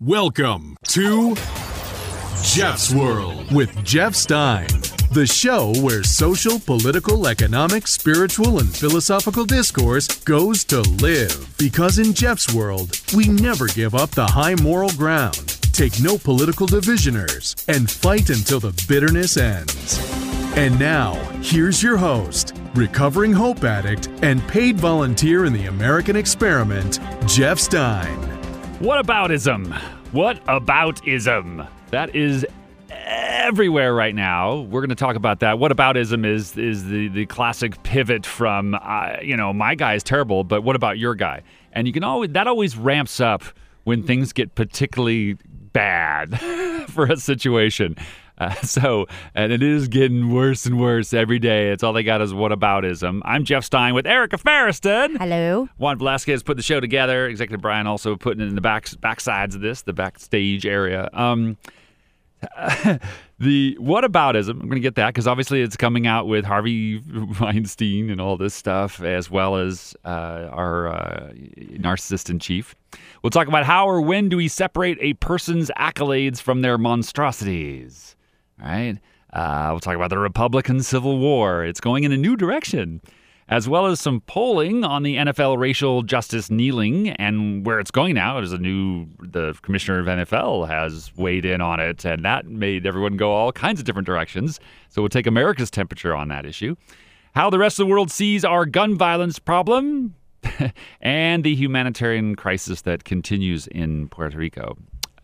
Welcome to Jeff's World with Jeff Stein, the show where social, political, economic, spiritual, and philosophical discourse goes to live. Because in Jeff's World, we never give up the high moral ground, take no political divisioners, and fight until the bitterness ends. And now, here's your host, recovering hope addict and paid volunteer in the American experiment, Jeff Stein. What aboutism? What aboutism? That is everywhere right now. We're going to talk about that. What aboutism is is the the classic pivot from uh, you know my guy is terrible, but what about your guy? And you can always that always ramps up when things get particularly bad for a situation. Uh, so, and it is getting worse and worse every day. It's all they got is whataboutism. I'm Jeff Stein with Erica Ferriston. Hello. Juan Velasquez put the show together. Executive Brian also putting it in the back backsides of this, the backstage area. Um, the whataboutism, I'm going to get that because obviously it's coming out with Harvey Weinstein and all this stuff, as well as uh, our uh, narcissist in chief. We'll talk about how or when do we separate a person's accolades from their monstrosities right? Uh, we'll talk about the Republican Civil War. It's going in a new direction, as well as some polling on the NFL racial justice kneeling and where it's going now. There's a new, the commissioner of NFL has weighed in on it, and that made everyone go all kinds of different directions. So we'll take America's temperature on that issue. How the rest of the world sees our gun violence problem and the humanitarian crisis that continues in Puerto Rico.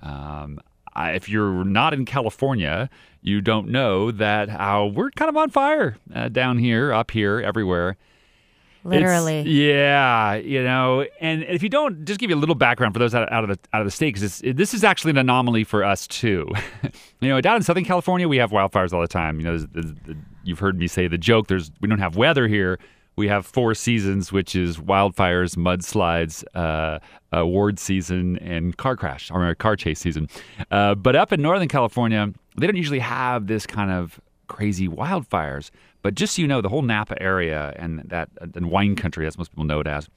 Um, if you're not in California, you don't know that how we're kind of on fire uh, down here, up here, everywhere. Literally. It's, yeah, you know, and if you don't, just give you a little background for those out, out of the out of the state, because it, this is actually an anomaly for us too. you know, down in Southern California, we have wildfires all the time. You know, there's, there's, there's, you've heard me say the joke. There's we don't have weather here. We have four seasons, which is wildfires, mudslides, uh, award season, and car crash or car chase season. Uh, but up in Northern California, they don't usually have this kind of crazy wildfires. But just so you know, the whole Napa area and that and wine country, as most people know it as,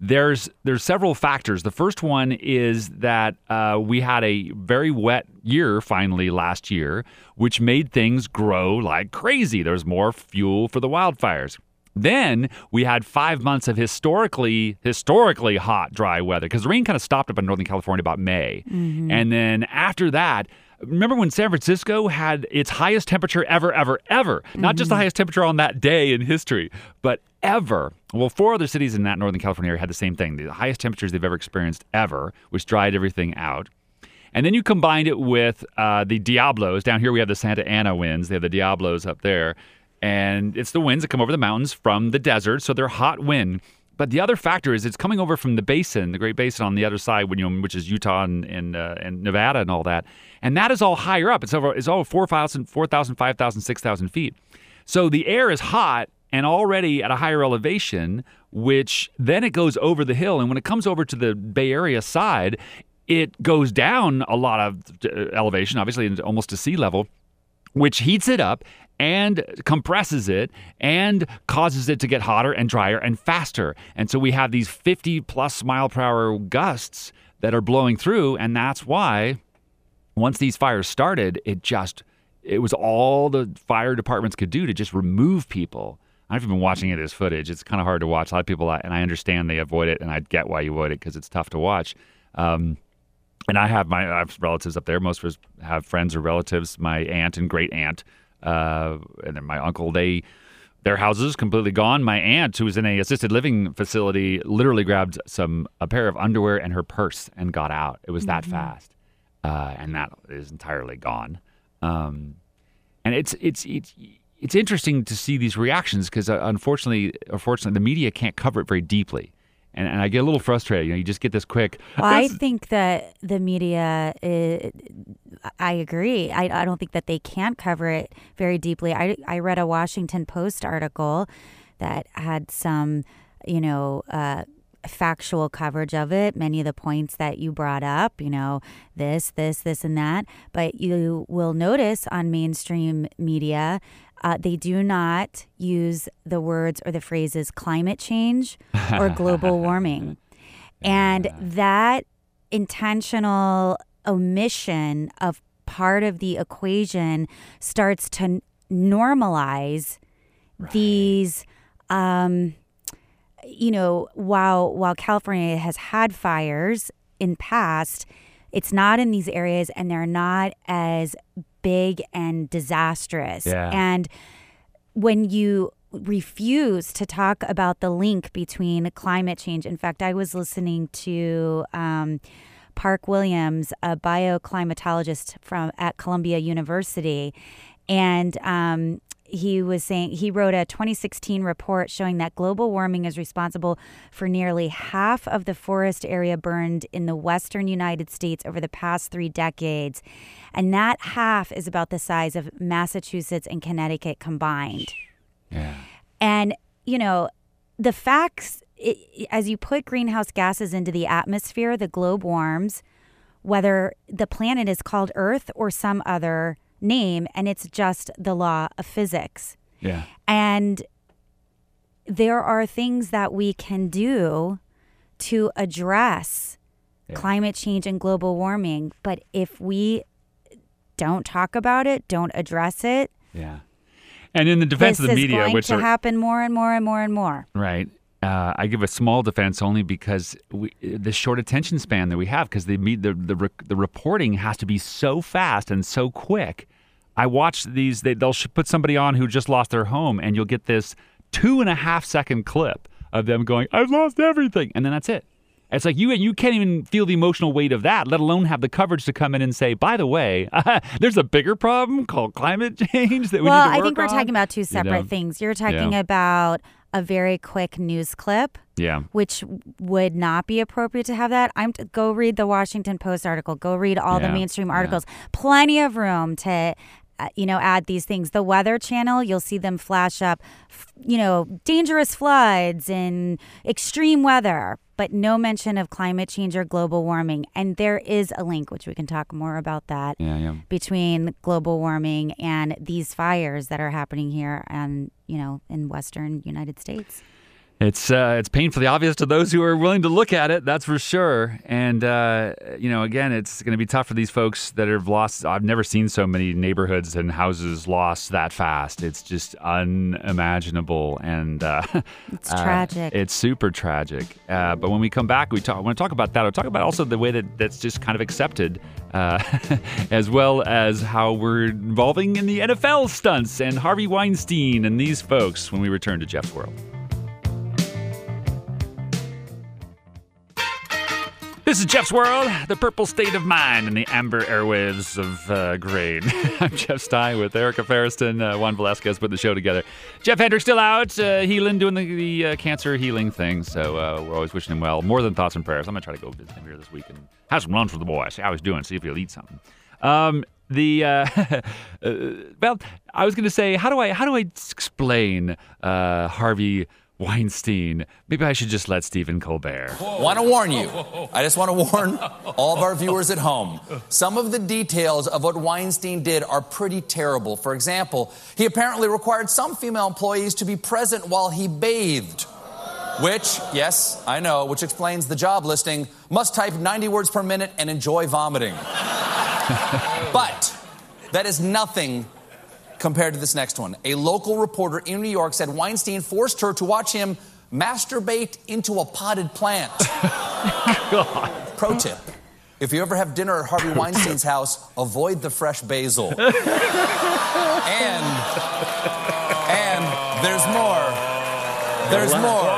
there's there's several factors. The first one is that uh, we had a very wet year finally last year, which made things grow like crazy. There's more fuel for the wildfires. Then we had five months of historically historically hot, dry weather because the rain kind of stopped up in Northern California about May, mm-hmm. and then after that remember when San Francisco had its highest temperature ever, ever, ever? Mm-hmm. Not just the mm-hmm. highest temperature on that day in history, but ever. Well, four other cities in that Northern California area had the same thing the highest temperatures they've ever experienced ever, which dried everything out. And then you combined it with uh, the Diablos. Down here we have the Santa Ana winds, they have the Diablos up there. And it's the winds that come over the mountains from the desert, so they're hot wind. But the other factor is it's coming over from the basin, the Great Basin on the other side, which is Utah and and, uh, and Nevada and all that. And that is all higher up. It's over. It's all 4,000, 4,000, 5,000, 6,000 feet. So the air is hot and already at a higher elevation, which then it goes over the hill. And when it comes over to the Bay Area side, it goes down a lot of uh, elevation, obviously almost to sea level, which heats it up and compresses it and causes it to get hotter and drier and faster. And so we have these 50 plus mile per hour gusts that are blowing through. And that's why once these fires started, it just, it was all the fire departments could do to just remove people. I've been watching it as footage. It's kind of hard to watch. A lot of people, and I understand they avoid it, and I get why you avoid it because it's tough to watch. Um, and I have my I have relatives up there. Most of us have friends or relatives. My aunt and great aunt uh, and then my uncle, they their houses completely gone. My aunt, who was in a assisted living facility, literally grabbed some a pair of underwear and her purse and got out. It was that mm-hmm. fast, uh, and that is entirely gone. Um, and it's it's it's it's interesting to see these reactions because uh, unfortunately, unfortunately, the media can't cover it very deeply and, and I get a little frustrated. You know, you just get this quick. Well, I think that the media, is, I agree. I, I don't think that they can't cover it very deeply. I, I read a Washington Post article that had some, you know, uh, factual coverage of it, many of the points that you brought up, you know, this, this, this, and that. But you will notice on mainstream media uh, they do not use the words or the phrases climate change or global warming. And that intentional omission of part of the equation starts to normalize right. these um, you know while while California has had fires in past it's not in these areas and they're not as big and disastrous yeah. and when you refuse to talk about the link between climate change in fact i was listening to um, Park Williams, a bioclimatologist from at Columbia University, and um, he was saying he wrote a 2016 report showing that global warming is responsible for nearly half of the forest area burned in the western United States over the past three decades. And that half is about the size of Massachusetts and Connecticut combined. Yeah. And, you know, the facts it, as you put greenhouse gases into the atmosphere, the globe warms, whether the planet is called Earth or some other name, and it's just the law of physics. Yeah. And there are things that we can do to address yeah. climate change and global warming. But if we don't talk about it, don't address it, yeah. And in the defense of the media, going which to are, happen more and more and more and more, right? Uh, I give a small defense only because we, the short attention span that we have, because the, the the the reporting has to be so fast and so quick. I watch these; they, they'll put somebody on who just lost their home, and you'll get this two and a half second clip of them going, "I've lost everything," and then that's it. It's like you you can't even feel the emotional weight of that, let alone have the coverage to come in and say, "By the way, uh, there's a bigger problem called climate change that we well, need to I think we're on. talking about two separate you know? things. You're talking yeah. about a very quick news clip. Yeah. Which would not be appropriate to have that. I'm to go read the Washington Post article. Go read all yeah. the mainstream articles. Yeah. Plenty of room to Uh, you know, add these things. The Weather Channel, you'll see them flash up, you know, dangerous floods and extreme weather, but no mention of climate change or global warming. And there is a link, which we can talk more about that, yeah, yeah. between global warming and these fires that are happening here and, you know, in Western United States. It's uh, it's painfully obvious to those who are willing to look at it. That's for sure. And uh, you know, again, it's going to be tough for these folks that have lost. I've never seen so many neighborhoods and houses lost that fast. It's just unimaginable, and uh, it's tragic. It's super tragic. Uh, but when we come back, we talk. I want to talk about that. I'll talk about also the way that that's just kind of accepted, uh, as well as how we're involving in the NFL stunts and Harvey Weinstein and these folks when we return to Jeff's world. This is Jeff's World, the purple state of mind and the amber airwaves of uh, grain. I'm Jeff Stein with Erica Ferriston, uh, Juan Velasquez put the show together. Jeff Hendrick's still out, uh, healing, doing the, the uh, cancer healing thing. So uh, we're always wishing him well. More than thoughts and prayers. I'm going to try to go visit him here this week and have some lunch with the boy, see how he's doing, see if he'll eat something. Um, the uh, uh, well, I was going to say, how do I how do I explain uh, Harvey Weinstein. Maybe I should just let Stephen Colbert. Want to warn you. I just want to warn all of our viewers at home. Some of the details of what Weinstein did are pretty terrible. For example, he apparently required some female employees to be present while he bathed. Which, yes, I know, which explains the job listing must type 90 words per minute and enjoy vomiting. but that is nothing compared to this next one. A local reporter in New York said Weinstein forced her to watch him masturbate into a potted plant. Pro tip. If you ever have dinner at Harvey Weinstein's house, avoid the fresh basil. and and there's more. There's more.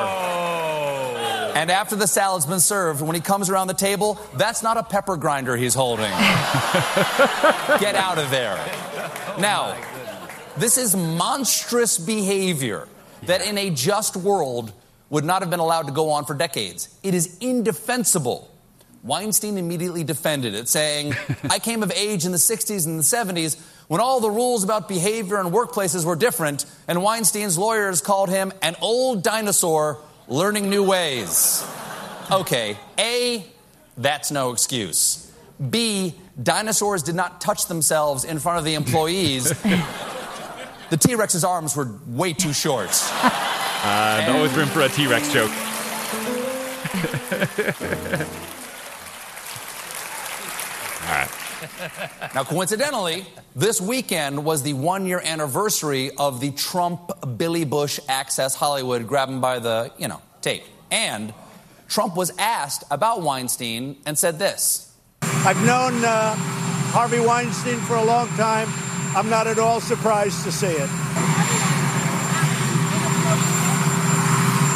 And after the salad's been served, when he comes around the table, that's not a pepper grinder he's holding. Get out of there. Now, this is monstrous behavior that in a just world would not have been allowed to go on for decades. It is indefensible. Weinstein immediately defended it, saying, I came of age in the 60s and the 70s when all the rules about behavior in workplaces were different, and Weinstein's lawyers called him an old dinosaur learning new ways. Okay, A, that's no excuse. B, dinosaurs did not touch themselves in front of the employees. The T Rex's arms were way too short. Uh, and... always room for a T Rex joke. All right. Now, coincidentally, this weekend was the one year anniversary of the Trump Billy Bush Access Hollywood grab him by the, you know, tape. And Trump was asked about Weinstein and said this I've known uh, Harvey Weinstein for a long time. I'm not at all surprised to see it.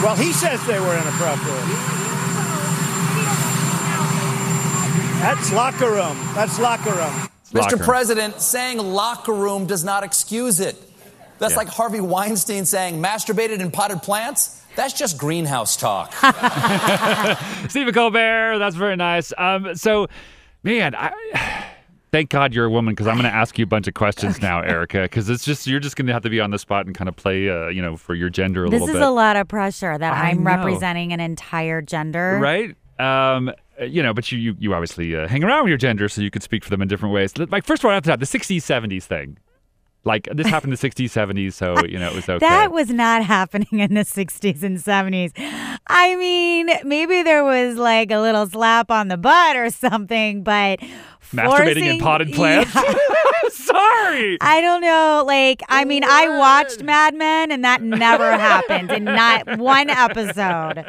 Well, he says they were inappropriate. That's locker room. That's locker room. Mr. room. President, saying locker room does not excuse it. That's Yeah. like Harvey Weinstein saying masturbated in potted plants. That's just greenhouse talk. Stephen Colbert, that's very nice. Um, so, man, I. Thank God you're a woman because I'm going to ask you a bunch of questions now, Erica. Because it's just you're just going to have to be on the spot and kind of play, uh, you know, for your gender a This little is bit. a lot of pressure that I I'm know. representing an entire gender. right? Um, uh, you know, but you you, you obviously uh, hang around with your gender, so you could speak for them in different ways. Like first of all, after that, the '60s, '70s thing. Like this happened in the '60s, '70s, so you know it was okay. That was not happening in the 60s and 70s. I mean, maybe there was like a little slap on the butt or something, but masturbating in potted plants. Yeah. Sorry. I don't know. Like, I mean, I watched Mad Men and that never happened in not one episode.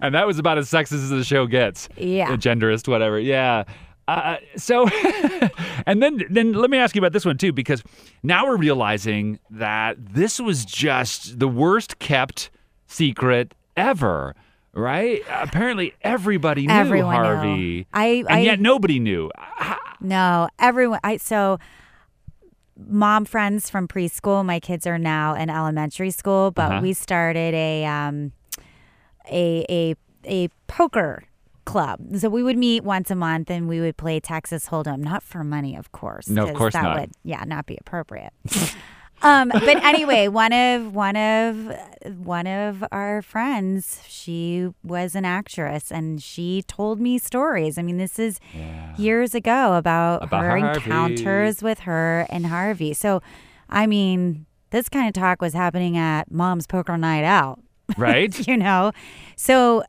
and that was about as sexist as the show gets. Yeah. Uh, genderist, whatever. Yeah. Uh, so, and then then let me ask you about this one too, because now we're realizing that this was just the worst kept secret ever, right? Apparently, everybody knew Everyone knew. Harvey, I- and I- yet nobody knew. No, everyone. I so mom friends from preschool. My kids are now in elementary school, but Uh-huh. we started a um a a a poker club. So we would meet once a month and we would play Texas Hold'em, not for money, of course. No, of course that not. would yeah not be appropriate. um, but anyway, one of one of one of our friends, she was an actress, and she told me stories. I mean, this is years ago about, About her Harvey. encounters with her and Harvey. So, I mean, this kind of talk was happening at Mom's Poker Night Out. Right? You know, so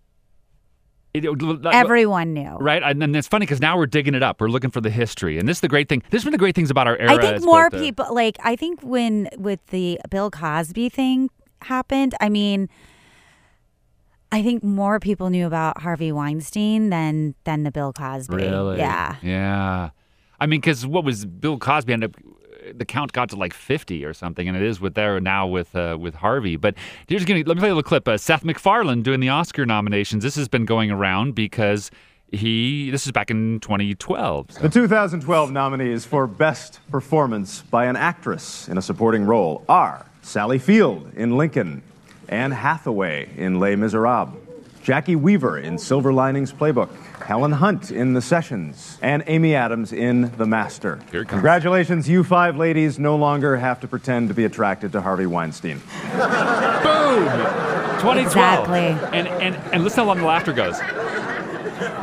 It- it- everyone knew. Right, and then it's funny because now we're digging it up. We're looking for the history, and this is the great thing. This is one of the great things about our era. I think more both the- people like I think when with the Bill Cosby thing happened, I mean I think more people knew about Harvey Weinstein than than the Bill Cosby. Really? Yeah. Yeah. I mean, because what was Bill Cosby ended up? The count got to like fifty or something, and it is with there now with uh, with Harvey. But here's gonna let me play a little clip. Uh, Seth MacFarlane doing the Oscar nominations. This has been going around because he. This is back in 2012. so- The 2012 nominees for Best Performance by an Actress in a Supporting Role are Sally Field in Lincoln, Anne Hathaway in Les Miserables, Jacki Weaver in Silver Linings Playbook, Helen Hunt in The Sessions, and Amy Adams in The Master. Here it comes. Congratulations, you five ladies no longer have to pretend to be attracted to Harvey Weinstein. Boom! 2012. Exactly. And and and listen how long the laughter goes.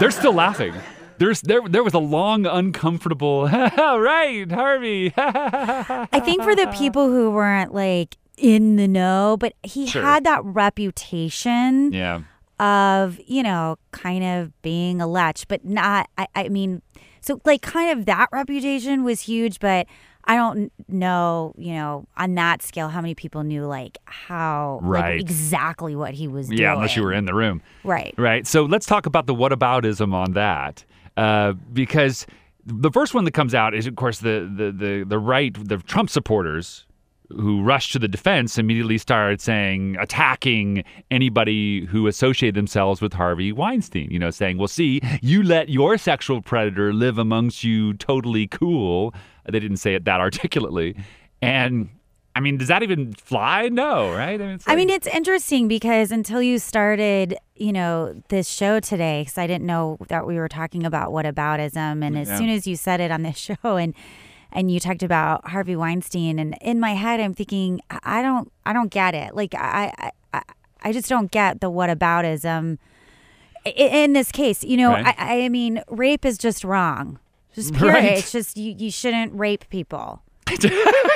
They're still laughing. There's there there was a long uncomfortable right Harvey. I think for the people who weren't like in the know, but he Sure. had that reputation yeah. Of, you know, kind of being a lech, but not I, I mean so like kind of that reputation was huge, but I don't know, you know, on that scale how many people knew like how Right. like exactly what he was doing. Yeah, unless you were in the room. Right. Right. So let's talk about the whataboutism on that, uh, because the first one that comes out is, of course, the the the the right, the Trump supporters who rushed to the defense immediately started saying attacking anybody who associated themselves with Harvey Weinstein. You know, saying, "Well, see, you let your sexual predator live amongst you, totally cool." They didn't say it that articulately, and. I mean, does that even fly? No, right? I mean, it's I mean, it's interesting because until you started, you know, this show today, because I didn't know that we were talking about what whataboutism, and as Yeah. soon as you said it on this show, and and you talked about Harvey Weinstein, and in my head, I'm thinking, I I don't, I don't get it. Like, I, I, I, I just don't get the whataboutism. I- In this case, you know, Right. I, I mean, rape is just wrong. Just period. Right. It's just you, you shouldn't rape people.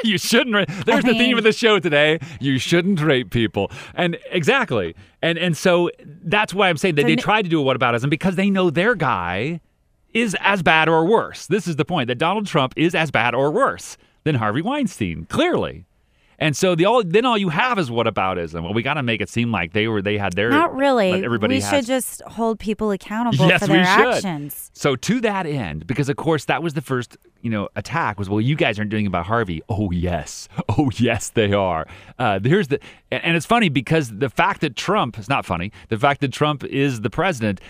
you shouldn't. Ra- There's the theme of the show today. You shouldn't rape people, and exactly, and and so that's why I'm saying that So they n- tried to do a what whataboutism because they know their guy is as bad or worse. This is the point that Donald Trump is as bad or worse than Harvey Weinstein, clearly. And so the all then all you have is what whataboutism. Well, we got to make it seem like they were they had their Not really. everybody we has- should just hold people accountable Yes, for we their should. actions. So to that end, because of course that was the first, you know, attack was well, you guys aren't doing it about Harvey. Oh yes, oh yes, they are. Uh, here's the, and, and it's funny because the fact that Trump it's not funny. The fact that Trump is the president,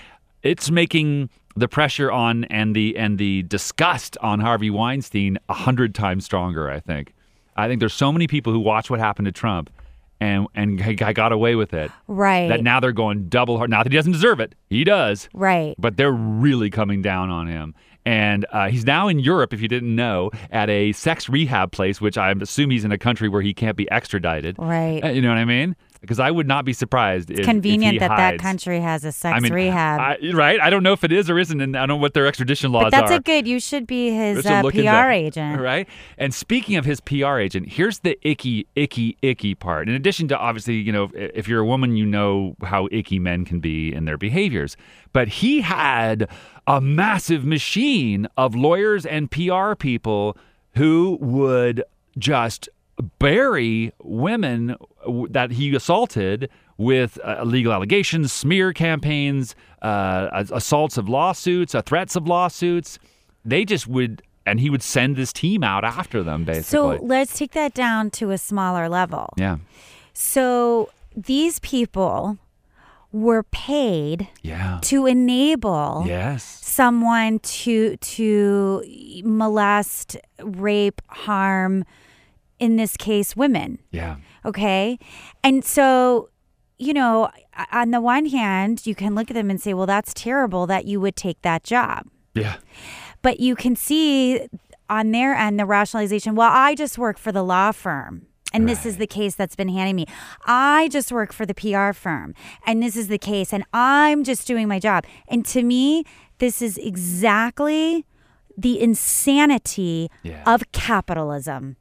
it's making the pressure on and the and the disgust on Harvey Weinstein a hundred times stronger. I think. I think there's so many people who watch what happened to Trump. And and he got away with it. Right. That now they're going double hard. Not that he doesn't deserve it. He does Right. but they're really coming down on him. And uh, he's now in Europe, if you didn't know, at a sex rehab place, which I assume he's in a country where he can't be extradited. Right. Uh, You know what I mean? Because I would not be surprised if if Convenient that that country has a sex I mean, rehab. I, right? I don't know if it is or isn't, and I don't know what their extradition laws but that's are. a good. You should be his uh, PR into- agent. Right. And speaking of his PR agent, here's the icky, icky, icky part. In addition to obviously, you know, if you're a woman, you know how icky men can be in their behaviors. But he had a massive machine of lawyers and PR people who would just bury women that he assaulted with uh, illegal allegations, smear campaigns, uh, assaults of lawsuits, uh, threats of lawsuits. They just would, and he would send this team out after them, basically. So let's take that down to a smaller level. yeah, So these people were paid yeah, to enable yes, someone to to molest, rape, harm, in this case, women. yeah, Okay. And so, you know, on the one hand, you can look at them and say, well, that's terrible that you would take that job. yeah, But you can see on their end the rationalization, well, I just work for the law firm. And this is the case that's been handing me. I just work for the PR firm. And this is the case. And I'm just doing my job. And to me, this is exactly the insanity Yeah. of capitalism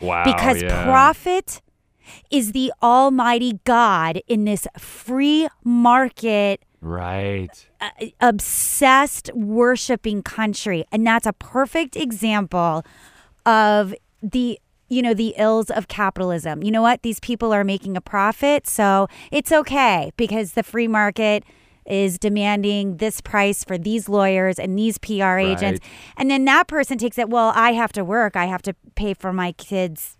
wow. because yeah. profit is the almighty god in this free market right, uh, obsessed worshiping country and that's a perfect example of the you know the ills of capitalism you know what these people are making a profit so it's okay because the free market is demanding this price for these lawyers and these PR agents and then that person takes it well I have to work I have to pay for my kids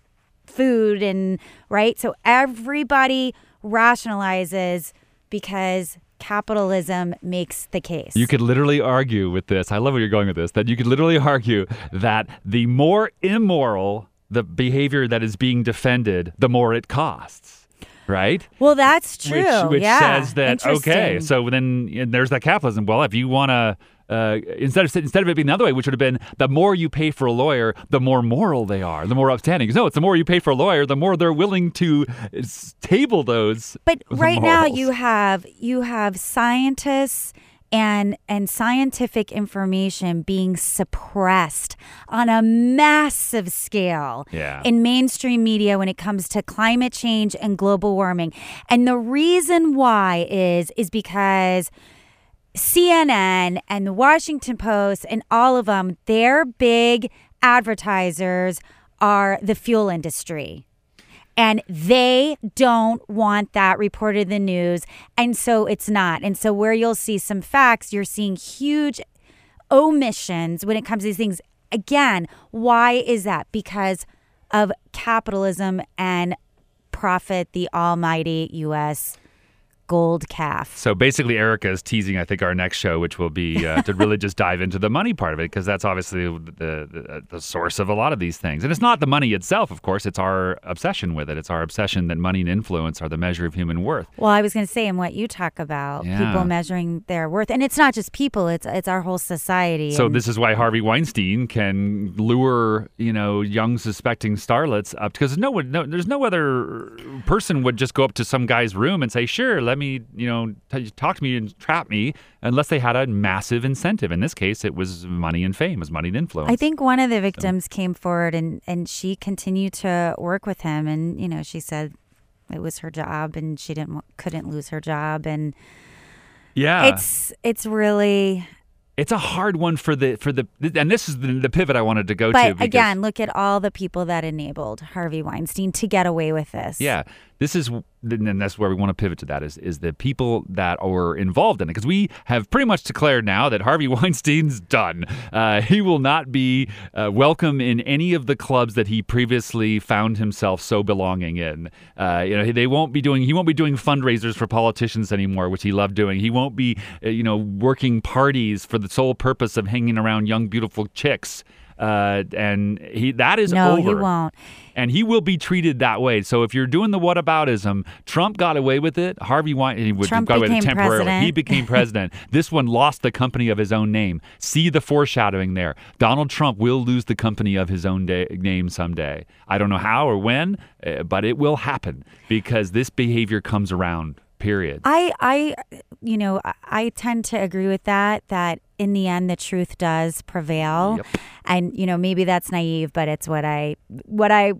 food and right so everybody rationalizes because capitalism makes the case You could literally argue with this. I love where you're going with this. That you could literally argue that the more immoral the behavior that is being defended, the more it costs. Right? well that's true Which, which yeah says that okay, so then there's that capitalism. Well, if you want to. Uh, instead of instead of it being the other way, which would have been the more you pay for a lawyer, the more moral they are, the more upstanding. No, it's the more you pay for a lawyer, the more they're willing to table those. But right now you have you have scientists and and scientific information being suppressed on a massive scale Yeah. in mainstream media when it comes to climate change and global warming. And the reason why is is because CNN and the Washington Post and all of them, their big advertisers are the fuel industry. And they don't want that reported in the news. And so it's not. And so, where you'll see some facts, you're seeing huge omissions when it comes to these things. Again, why is that? Because of capitalism and profit, the almighty U.S. gold calf. So basically, Erica is teasing, I think, our next show, which will be uh, to really just dive into the money part of it, because that's obviously the, the the source of a lot of these things. And it's not the money itself, of course; it's our obsession with it. It's our obsession that money and influence are the measure of human worth. Well, I was going to say, in what you talk about, Yeah. people measuring their worth, and it's not just people; it's it's our whole society. So and- this is why Harvey Weinstein can lure, you know, young suspecting starlets up because no one, no, there's no other person would just go up to some guy's room and say, "Sure, let me, you know, t- talk to me and trap me," unless they had a massive incentive. In this case, it was money and fame, it was money and influence. I think one of the victims came forward and and she continued to work with him, and you know, she said it was her job, and she didn't couldn't lose her job, and yeah, it's it's really it's a hard one for the for the and this is the, the pivot I wanted to go to. But again, look at all the people that enabled Harvey Weinstein to get away with this. Yeah, this is, and that's where we want to pivot to. That is, is the people that are involved in it, because we have pretty much declared now that Harvey Weinstein's done. Uh, he will not be uh, welcome in any of the clubs that he previously found himself so belonging in. Uh, you know, they won't be doing. He won't be doing fundraisers for politicians anymore, which he loved doing. He won't be, uh, you know, working parties for the sole purpose of hanging around young, beautiful chicks. Uh, and he that is No, over he won't. and he will be treated that way. So if you're doing the whataboutism, Trump got away with it. Harvey Weinstein would Trump got away with it temporarily. president. He became president. this one lost the company of his own name. See the foreshadowing there. Donald Trump will lose the company of his own day, name someday. I don't know how or when, uh, but it will happen because this behavior comes around. Period. I, I, you know, I- tend to agree with that. That in the end, the truth does prevail, Yep. and you know, maybe that's naive, but it's what I, what I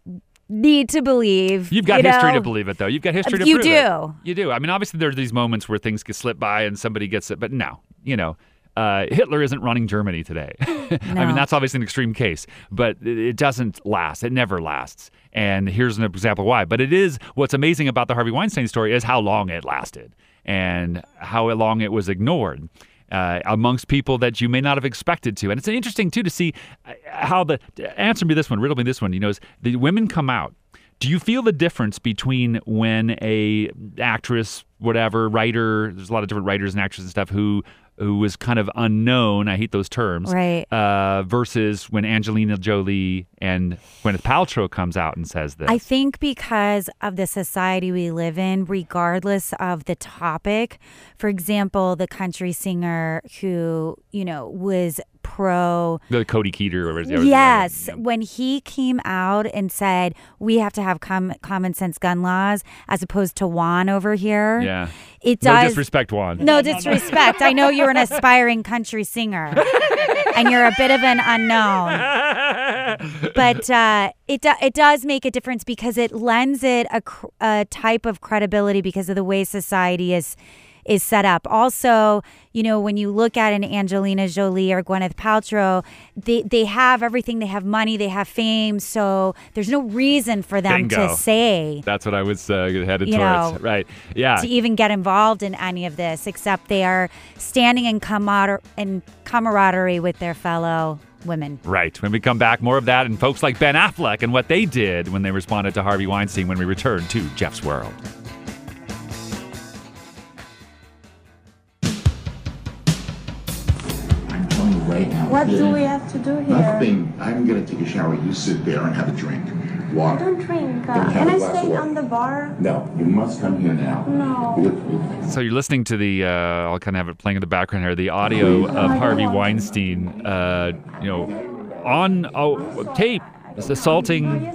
need to believe. You've got you history know? to believe it, though. You've got history to You prove it. You do. You do. I mean, obviously, there are these moments where things get slipped by and somebody gets it, but no, you know, uh, Hitler isn't running Germany today. I mean, that's obviously an extreme case, but it it doesn't last. It never lasts. And here's an example why. But it is what's amazing about the Harvey Weinstein story is how long it lasted and how long it was ignored. Uh, amongst people that you may not have expected to, and it's interesting too to see uh, how the answer me this one, riddle me this one. You know, is the women come out do you feel the difference between when a actress, whatever, writer, there's a lot of different writers and actresses and stuff who who was kind of unknown, I hate those terms, Right. uh, versus when Angelina Jolie and Gwyneth Paltrow comes out and says this. I think because of the society we live in, regardless of the topic, for example, the country singer who, you know, was pro the Cody Keeter or whatever. Yes, know. when he came out and said we have to have com- common sense gun laws as opposed to Juan over here. Yeah. it No does. disrespect, Juan. No disrespect. I know you're an aspiring country singer, and you're a bit of an unknown. But uh, it do- it does make a difference because it lends it a, cr- a type of credibility because of the way society is is set up. Also, you know, when you look at an Angelina Jolie or Gwyneth Paltrow, they they have everything. They have money. They have fame. So there's no reason for them Bingo. to say That's what I was uh, headed towards. know, right. Yeah. to even get involved in any of this, except they are standing in, camar- in camaraderie with their fellow women. Right. When we come back, more of that and folks like Ben Affleck and what they did when they responded to Harvey Weinstein when we return to Jeff's World. Right now. What yeah, do we have to do here? Nothing. I'm gonna take a shower. You sit there and have a drink. I don't drink. Uh, can I stay on the bar? No, you must come here now. No. So you're listening to the, uh, I'll kind of have it playing in the background here, the audio of Harvey Weinstein, uh, you know, on oh, tape, assaulting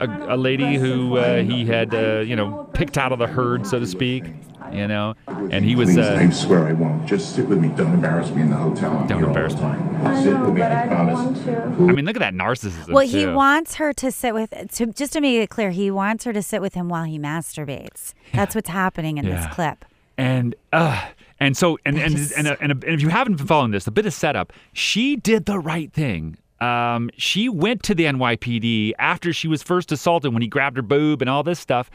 a, a lady who uh, he had, uh, you know, picked out of the herd, so to speak, you know, and he was. Please, Uh, I swear I won't. Just sit with me. Don't embarrass me in the hotel. I'm Don't embarrass me. I sit know, with me. but I I don't promise. want to. I mean, look at that narcissism. Well, he too. wants her to sit with to just to make it clear, he wants her to sit with him while he masturbates. That's what's happening in Yeah. this clip. And uh and so and and, is and, and, and if you haven't been following this, a bit of setup. She did the right thing. Um, she went to the NYPD after she was first assaulted when he grabbed her boob and all this stuff,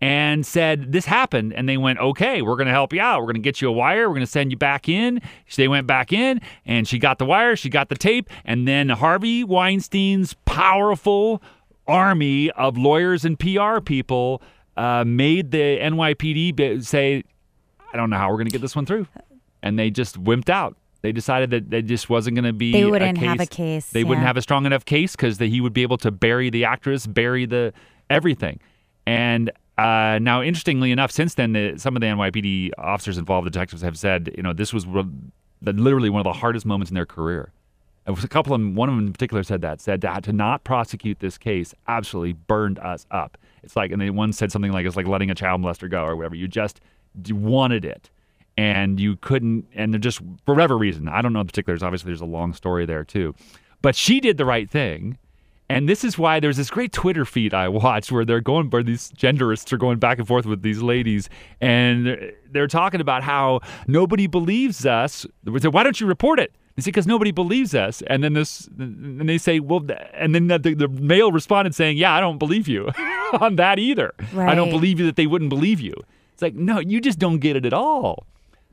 and said this happened. And they went, "Okay, we're going to help you out. We're going to get you a wire. We're going to send you back in." So they went back in, and she got the wire, she got the tape, and then Harvey Weinstein's powerful army of lawyers and PR people uh, made the NYPD say, I don't know how we're going to get this one through. And they just wimped out. They decided that there just wasn't going to be. They wouldn't case. have a case, They wouldn't have a strong enough case because he would be able to bury the actress, bury the everything. And uh, now, interestingly enough, since then, the, some of the NYPD officers involved, detectives, have said, you know, this was re- literally one of the hardest moments in their career. It was a couple of them, one of them in particular said that, said that to not prosecute this case absolutely burned us up. It's like, and they one said something like, it's like letting a child molester go or whatever. You just wanted it and you couldn't, and they're just, for whatever reason, I don't know the particulars. Obviously, there's a long story there too. But she did the right thing. And this is why there's this great Twitter feed I watched where they're going, where these genderists are going back and forth with these ladies, and they're- talking about how nobody believes us. They say, Why don't you report it? They say because nobody believes us, and then this, and they say, well, and then the, the, the male responded saying, "Yeah, I don't believe you on that either. I don't believe you that they wouldn't believe you." It's like, no, you just don't get it at all.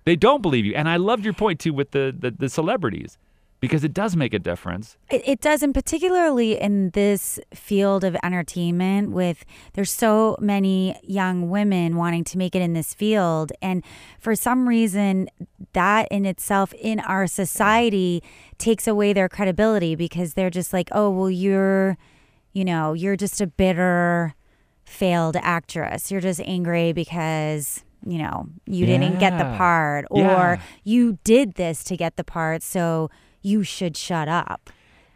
They don't believe you, and I loved your point too with the the, the celebrities because it does make a difference. It, it does, and particularly in this field of entertainment, with there's so many young women wanting to make it in this field, and for some reason, that in itself in our society takes away their credibility because they're just like, oh, well, you're, you know, you're just a bitter, failed actress. You're just angry because. You know, you didn't get the part, or Yeah. you did this to get the part, so you should shut up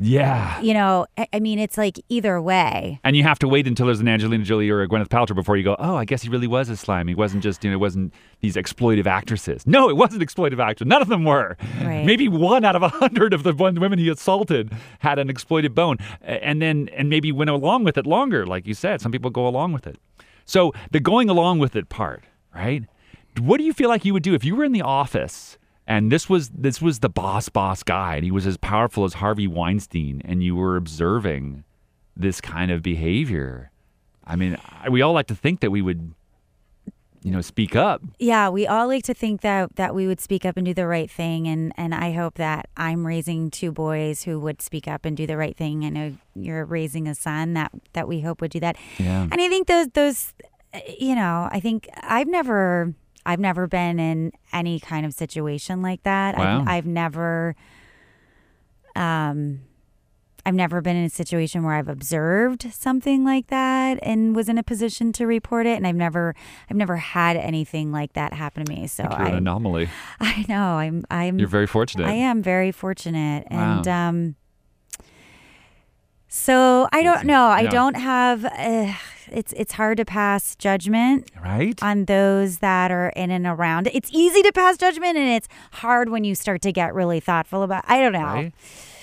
Yeah. you know, I, mean, it's like either way. And you have to wait until there's an Angelina Jolie or a Gwyneth Paltrow before you go, oh, I guess he really was a slime. He wasn't just, you know, it wasn't these exploitive actresses. No, it wasn't exploitive actors. None of them were. Right. Maybe one out of a hundred of the one women he assaulted had an exploited bone, and then and maybe went along with it longer, like you said. Some people go along with it. So the going along with it part, right? What do you feel like you would do if you were in the office? And this was this was the boss boss guy, and he was as powerful as Harvey Weinstein, and you were observing this kind of behavior. I mean, I- we all like to think that we would, you know, speak up. Yeah, we all like to think that that we would speak up and do the right thing, and and I hope that I'm raising two boys who would speak up and do the right thing. I know you're raising a son that that we hope would do that. Yeah. And I think those those, you know, I think I've never I've never been in any kind of situation like that. Wow. I've, I've never, um, I've never been in a situation where I've observed something like that and was in a position to report it. And I've never, I've never had anything like that happen to me. So You're an anomaly. I know I'm, I'm, You're very fortunate. I am very fortunate, and um, so I don't know. I don't have. Uh, it's it's hard to pass judgment Right? on those that are in and around. It's easy to pass judgment, and it's hard when you start to get really thoughtful about. I don't know. Right?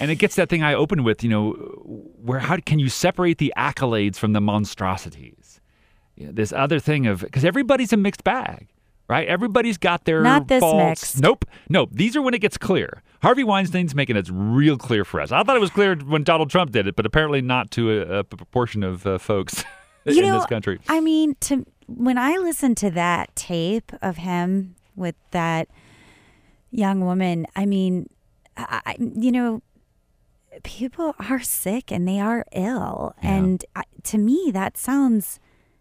And it gets that thing I opened with, you know, where how can you separate the accolades from the monstrosities? You know, this other thing of because everybody's a mixed bag, right? Everybody's got their Not this faults. mixed. Nope, nope. These are when it gets clear. Harvey Weinstein's making it real clear for us. I thought it was clear when Donald Trump did it, but apparently not to a, a proportion of uh, folks You in know, this country. I mean, to when I listened to that tape of him with that young woman, I mean, I, you know, people are sick and they are ill, Yeah. and I, to me, that sounds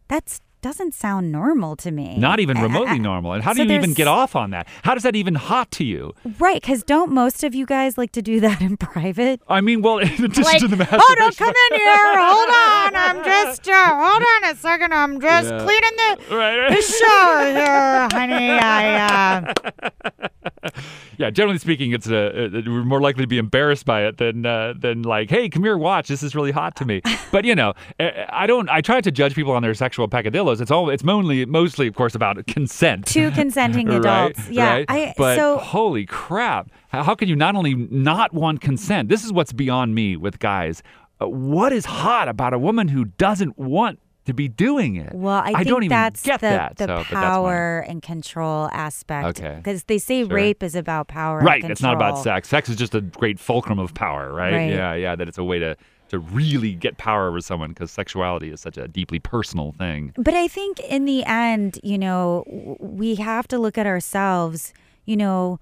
that's doesn't sound normal to me. Not even I- I- remotely I- normal. And how do so you even get off on that? How does that even hot to you? Right, because don't most of you guys like to do that in private? I mean, well, in addition Like, to the oh, don't come in here. Hold on. I'm just, uh, hold on a second. I'm just Yeah. cleaning the, Right, right. the shower here, honey. I, uh, Yeah, generally speaking, it's a, uh we're more likely to be embarrassed by it than uh, than like, hey, come here, watch. This is really hot to me. But you know, uh, I don't. I try to judge people on their sexual peccadillos. It's all. It's mostly, mostly, of course, about consent. two consenting Right, adults. Yeah. right? I, but so, holy crap! How, how can you not only not want consent? This is what's beyond me with guys. Uh, what is hot about a woman who doesn't want to be doing it? well, I, think don't even that's get the, that. the so, but that's my- power and control aspect. Okay. Because they say Sure. rape is about power. Right. It's not about sex. Sex is just a great fulcrum of power, right? Right. Yeah, yeah. That it's a way to to really get power over someone because sexuality is such a deeply personal thing. But I think in the end, you know, we have to look at ourselves, you know,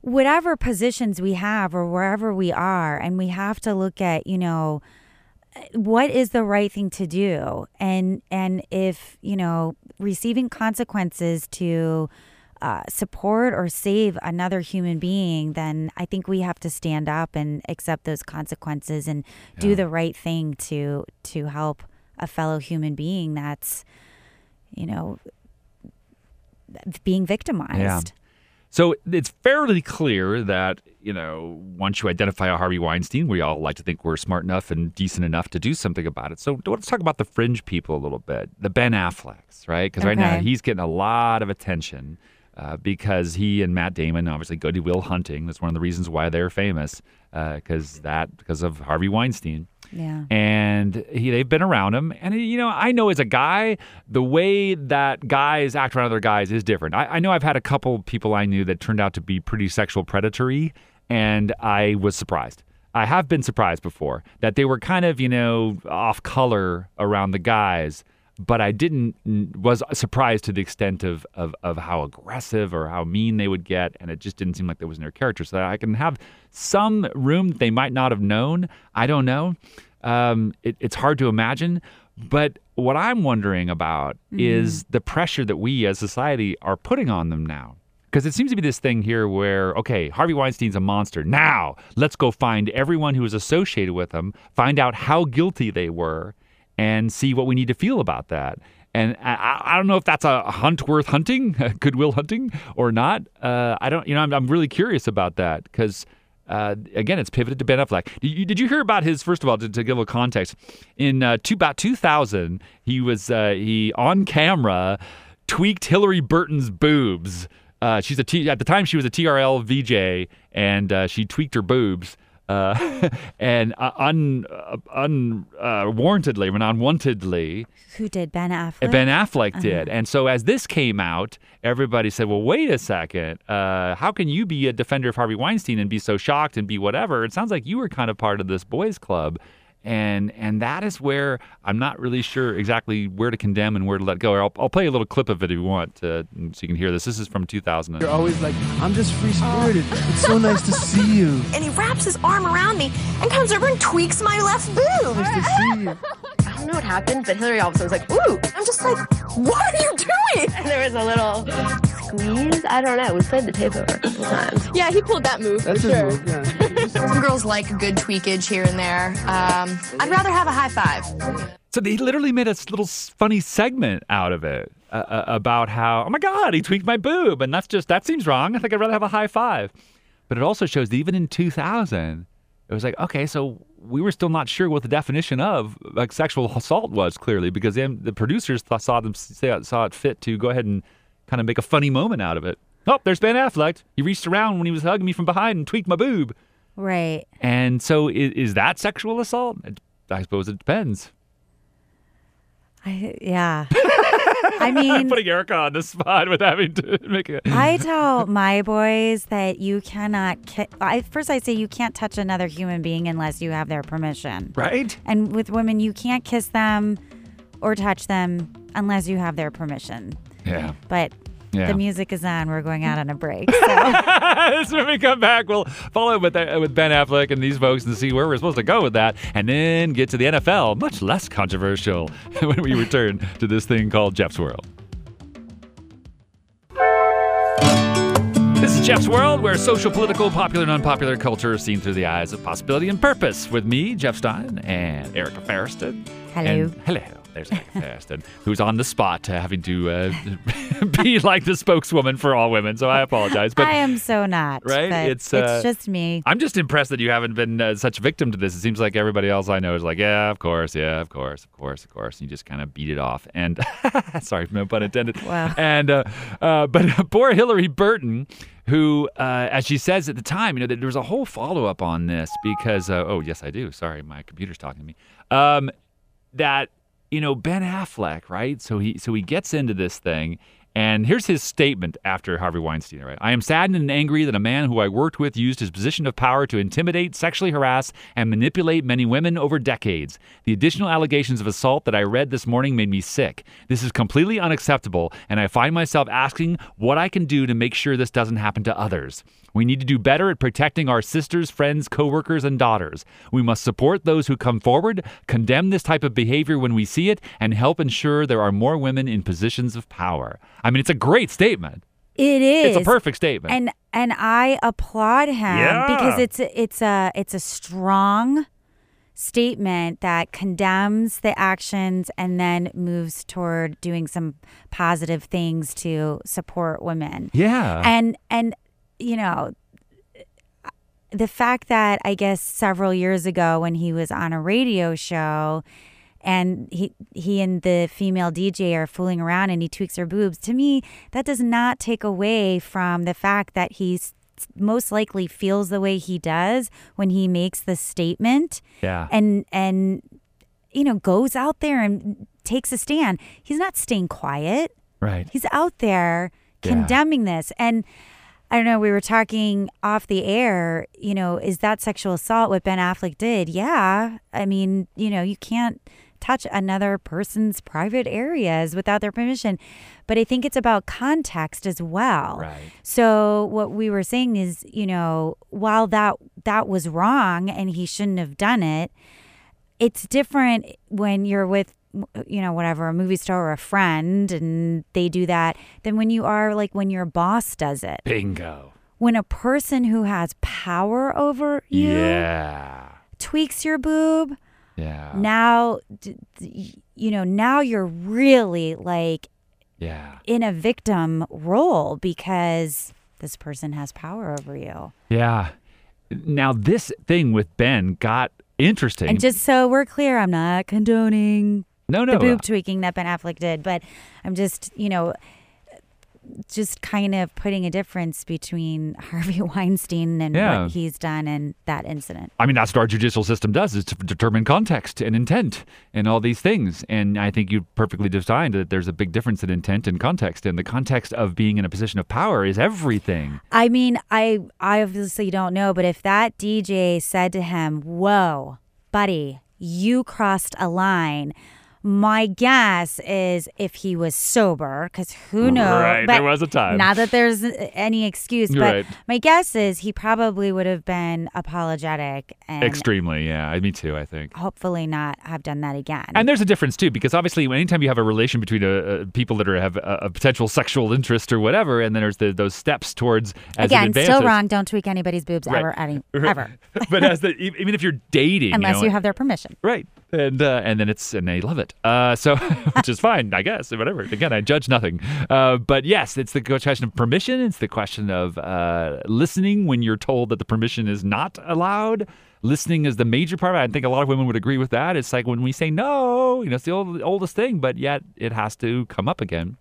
whatever positions we have or wherever we are, and we have to look at, you know, what is the right thing to do? And and if you know receiving consequences to uh, support or save another human being then i think we have to stand up and accept those consequences and do the right thing to to help a fellow human being that's you know being victimized. Yeah. So it's fairly clear that, you know, once you identify a Harvey Weinstein, we all like to think we're smart enough and decent enough to do something about it. So let's talk about the fringe people a little bit. The Ben Afflecks, right? Because right now he's getting a lot of attention uh, because he and Matt Damon obviously go to Will Hunting. That's one of the reasons why they're famous because that because of Harvey Weinstein yeah and he, they've been around him. And you know, I know as a guy, the way that guys act around other guys is different. I, I know I've had a couple people I knew that turned out to be pretty sexual predatory, and I was surprised. I have been surprised before that they were kind of, you know, off color around the guys, but I didn't was surprised to the extent of, of of how aggressive or how mean they would get, and it just didn't seem like that was in their character. So I can have some room that they might not have known. I don't know. Um, it, it's hard to imagine, but what I'm wondering about is the pressure that we as society are putting on them now. Because it seems to be this thing here where, okay, Harvey Weinstein's a monster. Now, let's go find everyone who was associated with him, find out how guilty they were, and see what we need to feel about that. And I- I, don't know if that's a hunt worth hunting, goodwill hunting, or not. Uh, I don't, you know, I'm, I'm really curious about that because, uh, again, it's pivoted to Ben Affleck. Did you, did you hear about his? First of all, to, to give a context, in uh, two, about 2000, he was uh, he on camera tweaked Hilarie Burton's boobs. Uh, she's a T, at the time she was a TRL VJ, and uh, she tweaked her boobs. Uh, and uh, un, uh, un, uh, warrantedly, or unwantedly, Who did Ben Affleck? Ben Affleck did. And so as this came out, everybody said, well, wait a second. Uh, how can you be a defender of Harvey Weinstein and be so shocked and be whatever? It sounds like you were kind of part of this boys club. And and that is where I'm not really sure exactly where to condemn and where to let go. I'll, I'll play a little clip of it if you want to, so you can hear this. This is from 2000. You're always like, I'm just free spirited. Oh. It's so nice to see you. and he wraps his arm around me and comes over and tweaks my left boob. Nice to see you. I don't know what happened, but Hilarie all of a sudden was like, ooh. I'm just like, what are you doing? And there was a little squeeze. I don't know. We played the tape over a couple times. Yeah, he pulled that move That's for sure. move, yeah. Some girls like a good tweakage here and there. Um, I'd rather have a high five. So they literally made a little funny segment out of it uh, uh, about how, oh my God, he tweaked my boob. And that's just, that seems wrong. I think I'd rather have a high five. But it also shows that even in 2000, it was like, okay, so we were still not sure what the definition of like sexual assault was clearly because then the producers th- saw them saw, saw it fit to go ahead and kind of make a funny moment out of it. Oh, there's Ben Affleck. He reached around when he was hugging me from behind and tweaked my boob. Right. And so is, is that sexual assault? I suppose it depends. I, yeah. I mean, putting Erica on the spot with having to make a. I tell my boys that you cannot. Ki- I, first, I say you can't touch another human being unless you have their permission. right? And with women, you can't kiss them or touch them unless you have their permission. Yeah. But Yeah. the music is on. We're going out on a break. So. when we come back, we'll follow up with, uh, with Ben Affleck and these folks and see where we're supposed to go with that, and then get to the NFL, much less controversial, when we return to this thing called Jeff's World. This is Jeff's World, where social, political, popular, and unpopular culture is seen through the eyes of possibility and purpose. With me, Jeff Stein, and Erica Farriston. Hello. And- hello. There's Erica Farriston, who's on the spot, uh, having to uh, be like the spokeswoman for all women. So I apologize, but I am so not. Right? It's, uh, just me. I'm just impressed that you haven't been uh, such a victim to this. It seems like everybody else I know is like, yeah, of course, yeah, of course, of course, of course. And you just kind of beat it off. And sorry, no pun intended. Wow. And uh, uh, but poor Hilarie Burton, who, uh, as she says at the time, you know, that there was a whole follow up on this because, uh, oh yes, I do. Sorry, my computer's talking to me. Um, that you know Ben Affleck, right? So he so he gets into this thing, and here's his statement after Harvey Weinstein. Right, I am saddened and angry that a man who I worked with used his position of power to intimidate, sexually harass, and manipulate many women over decades. The additional allegations of assault that I read this morning made me sick. This is completely unacceptable, and I find myself asking what I can do to make sure this doesn't happen to others. We need to do better at protecting our sisters, friends, coworkers, and daughters. We must support those who come forward, condemn this type of behavior when we see it, and help ensure there are more women in positions of power. I mean, it's a great statement. It is. It's a perfect statement. And and I applaud him Yeah. because it's a, it's a it's a strong statement that condemns the actions and then moves toward doing some positive things to support women. yeah. And and you know the fact that I guess several years ago when he was on a radio show and he he and the female DJ are fooling around and he tweaks her boobs to me that does not take away from the fact that he's most likely feels the way he does when he makes the statement yeah. and and you know goes out there and takes a stand he's not staying quiet right. He's out there Yeah. condemning this. And I don't know. We were talking off the air. You know, is that sexual assault what Ben Affleck did? Yeah. I mean, you know, you can't touch another person's private areas without their permission. But I think it's about context as well. Right. So what we were saying is, you know, while that that was wrong and he shouldn't have done it, it's different when you're with you know whatever a movie star or a friend and they do that than when you are like when your boss does it Bingo. when a person who has power over you Yeah. tweaks your boob Yeah. now you know now you're really like Yeah. in a victim role because this person has power over you Yeah. Now this thing with Ben got interesting. and just so we're clear i'm not condoning no, no. the boob tweaking that Ben Affleck did, but I'm just, you know, just kind of putting a difference between Harvey Weinstein and Yeah. what he's done and that incident. I mean, that's what our judicial system does is to determine context and intent and all these things. And I think you perfectly defined that there's a big difference in intent and context. And the context of being in a position of power is everything. I mean, I I obviously don't know, but if that DJ said to him, "Whoa, buddy, you crossed a line." My guess is if he was sober, because who knows? Right, there was a time. Not that there's any excuse, but Right. my guess is he probably would have been apologetic and Extremely, yeah. Me too, I think. hopefully not have done that again. And there's a difference too, because obviously, anytime you have a relation between uh uh people that are have a, a potential sexual interest or whatever, and then there's the, those steps towards as Again, still wrong. Don't tweak anybody's boobs Right. ever, any, ever, but as the, even if you're dating, unless know, you have their permission. Right. And uh, and then it's and they love it. Uh, so which is fine, I guess. Whatever. Again, I judge nothing. Uh, but yes, it's the question of permission. It's the question of uh, listening when you're told that the permission is not allowed. Listening is the major part. I think a lot of women would agree with that. It's like when we say no, you know, it's the old, oldest thing, but yet it has to come up again.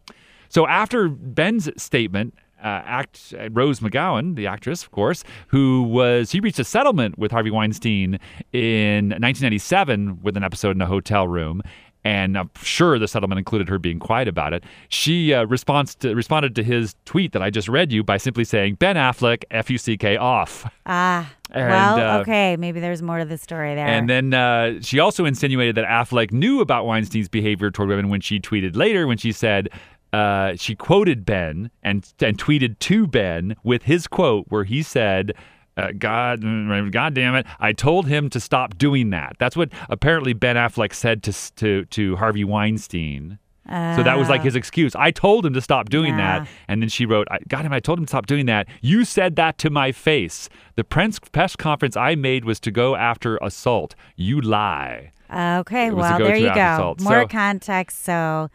So after Ben's statement, uh, act uh, Rose McGowan, the actress, of course, who was he reached a settlement with Harvey Weinstein in 1997 with an episode in a hotel room. And I'm sure the settlement included her being quiet about it. She uh, responds to, responded to his tweet that I just read you by simply saying, Ben Affleck, F U C K off. Ah, And, well, uh, okay, maybe there's more to the story there. And then uh, she also insinuated that Affleck knew about Weinstein's behavior toward women when she tweeted later, when she said, uh, she quoted Ben and, and tweeted to Ben with his quote where he said, uh, God, mm, God damn it! I told him to stop doing that. That's what apparently Ben Affleck said to to to Harvey Weinstein. So that was like his excuse. I told him to stop doing Yeah. that. And then she wrote, I got him. I told him to stop doing that. You said that to my face. The press, press conference I made was to go after assault. You lie. okay, it was a well, there you go. assault. More So- context, so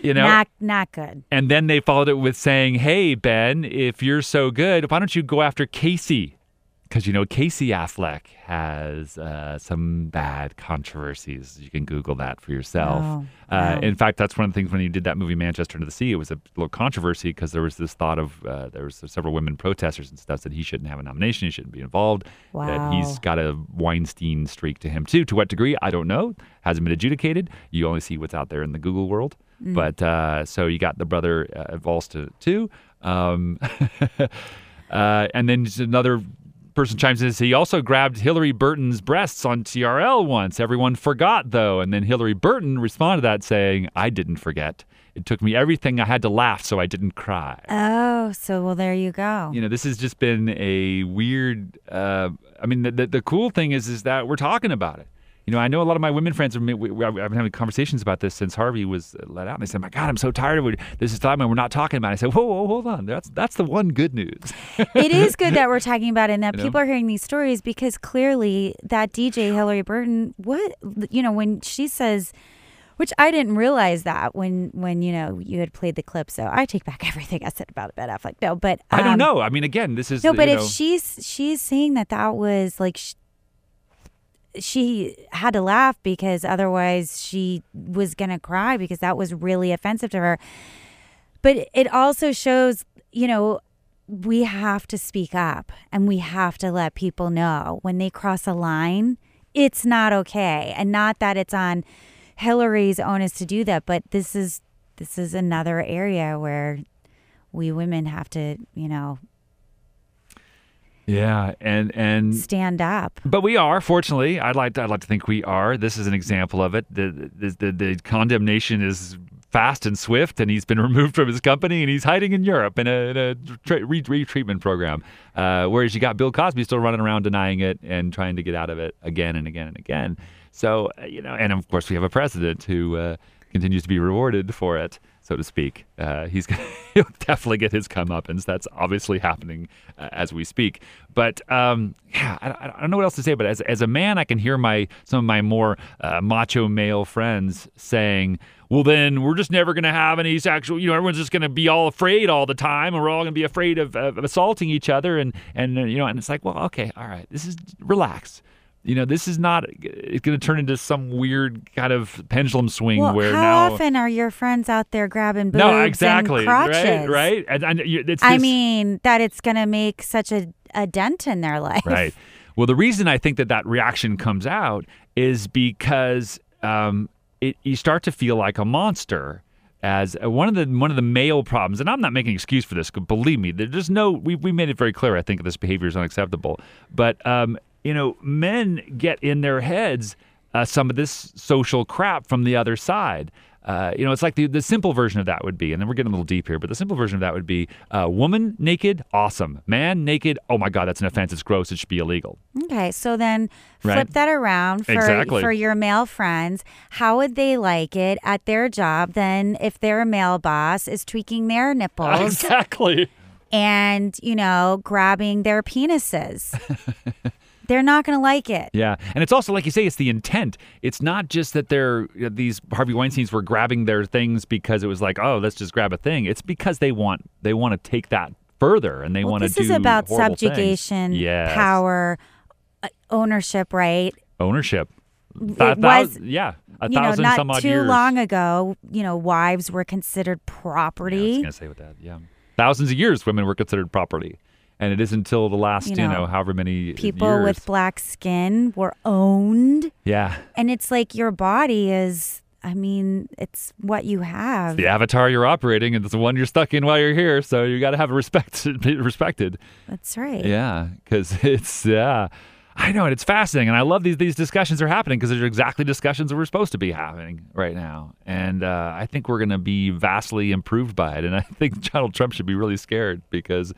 You know? not not good. and then they followed it with saying, Hey, Ben, if you're so good, why don't you go after Casey? Because, you know, Casey Affleck has uh, some bad controversies. You can Google that for yourself. Oh, uh. In fact, that's one of the things when he did that movie Manchester to the Sea. It was a little controversy because there was this thought of uh, there was several women protesters and stuff that he shouldn't have a nomination, he shouldn't be involved. That he's Wow. got a Weinstein streak to him too. To what degree, I don't know. Hasn't been adjudicated. You only see what's out there in the Google world. But uh, so you got the brother uh, involved to too. Um, uh, and then just another person chimes in he also grabbed Hilarie Burton's breasts on TRL once. Everyone forgot though. And then Hilarie Burton responded to that saying, I didn't forget. It took me everything I had to laugh so I didn't cry. Oh, so well, there you go. You know, this has just been a weird. Uh, I mean, the, the the cool thing is, is that we're talking about it. You know, I know a lot of my women friends. Are, we, we, I've been having conversations about this since Harvey was let out, and they said, "My God, I'm so tired of it. This is time, and we're not talking about." it. I said, "Whoa, whoa, hold on. That's that's the one good news." it is good that we're talking about it and that You know? people are hearing these stories because clearly that DJ Hilarie Burton, what you know, when she says, which I didn't realize that when when you know you had played the clip, so I take back everything I said about Ben Affleck. No, but I don't um, know. I mean, again, this is No, but if know, she's she's saying that that was like. Sh- she had to laugh because otherwise she was going to cry because that was really offensive to her. But it also shows, you know, we have to speak up and we have to let people know when they cross a line, it's not okay. And not that it's on Hilarie's onus to do that, but this is this is another area where we women have to, you know, Yeah, and and stand up. But we are, fortunately. I'd like to, I'd like to think we are. This is an example of it. The the the, the condemnation is fast and swift, and he's been removed from his company, and he's hiding in Europe in a, in a tra- re- retreatment program. Uh, whereas you got Bill Cosby still running around denying it and trying to get out of it again and again and again. So uh, you know, and of course we have a president who uh, continues to be rewarded for it, so to speak. Uh, he's gonna, he'll definitely get his comeuppance. That's obviously happening uh, as we speak. But um, yeah, I, I, don't know what else to say. But as as a man, I can hear my some of my more uh, macho male friends saying well, then we're just never to have any sexual, you know, everyone's just to be all afraid all the time and we're all to be afraid of, of, assaulting each other. And, and, you know, and it's like, well, okay, all right, this is relax. You know, this is not, it's going to turn into some weird kind of pendulum swing well, where how now. often are your friends out there grabbing boobs no, exactly, and crotches? Right, right. And, and it's I mean, that it's going to make such a, a dent in their life. Right. Well, the reason I think that that reaction comes out is because um, it, you start to feel like a monster as one of the one of the male problems, and I'm not making an excuse for this. Believe me, there's no we we made it very clear. I think this behavior is unacceptable. But um, you know, men get in their heads uh, some of this social crap from the other side. Uh, you know, it's like the, the simple version of that would be, and then we're getting a little deep here, but the simple version of that would be uh, woman naked, awesome. Man naked, oh my God, that's an offense. It's gross. It should be illegal. Okay, so then flip Right. that around for, Exactly. for your male friends. How would they like it at their job then if their male boss is tweaking their nipples Exactly. and, you know, grabbing their penises? They're not going to like it. Yeah, and it's also like you say, it's the intent. It's not just that they're these Harvey Weinstein's were grabbing their things because it was like, oh, let's just grab a thing. It's because they want they want to take that further and they Well, want to do. this is about subjugation, Yes. power, uh, ownership, right? ownership. It A thou- was- yeah, a you know, thousand not some odd too years. long ago, you know, wives were considered Yeah, I was property. gonna say with that. Yeah, thousands of years women were considered property, and it isn't until the last You you know, know, however many People years. with black skin were owned. yeah. And it's like your body is, I mean, it's what you have. The avatar you're operating, and it's the one you're stuck in while you're here. So you got to have respect, be respected. That's right. Yeah, because it's yeah, I know, and it's fascinating, and I love these these discussions are happening because they're exactly discussions that we're supposed to be having right now, and uh, I think we're going to be vastly improved by it, and I think Donald Trump should be really scared because.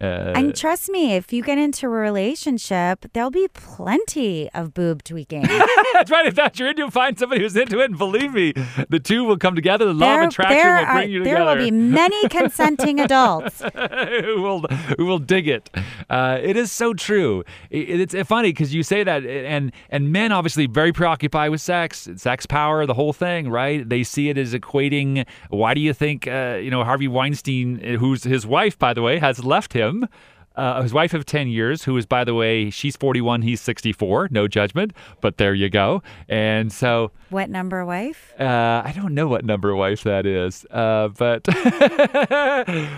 Uh, And trust me, if you get into a relationship, there'll be plenty of boob tweaking. that's right. If that's you're into, find somebody who's into it, and believe me, the two will come together. The law there of attraction will bring are- you together. There will be many consenting adults. who will who will dig it. Uh, it is so true. It, it's funny because you say that, and and men obviously very preoccupied with sex, sex power, the whole thing, right? They see it as equating. Why do you think uh, you know Harvey Weinstein, who's his wife, by the way, has left him? Uh, his wife of 10 years, who is, by the way, she's 41, he's 64. No judgment, but there you go. And so What number wife? uh, I don't know what number wife that is, uh, but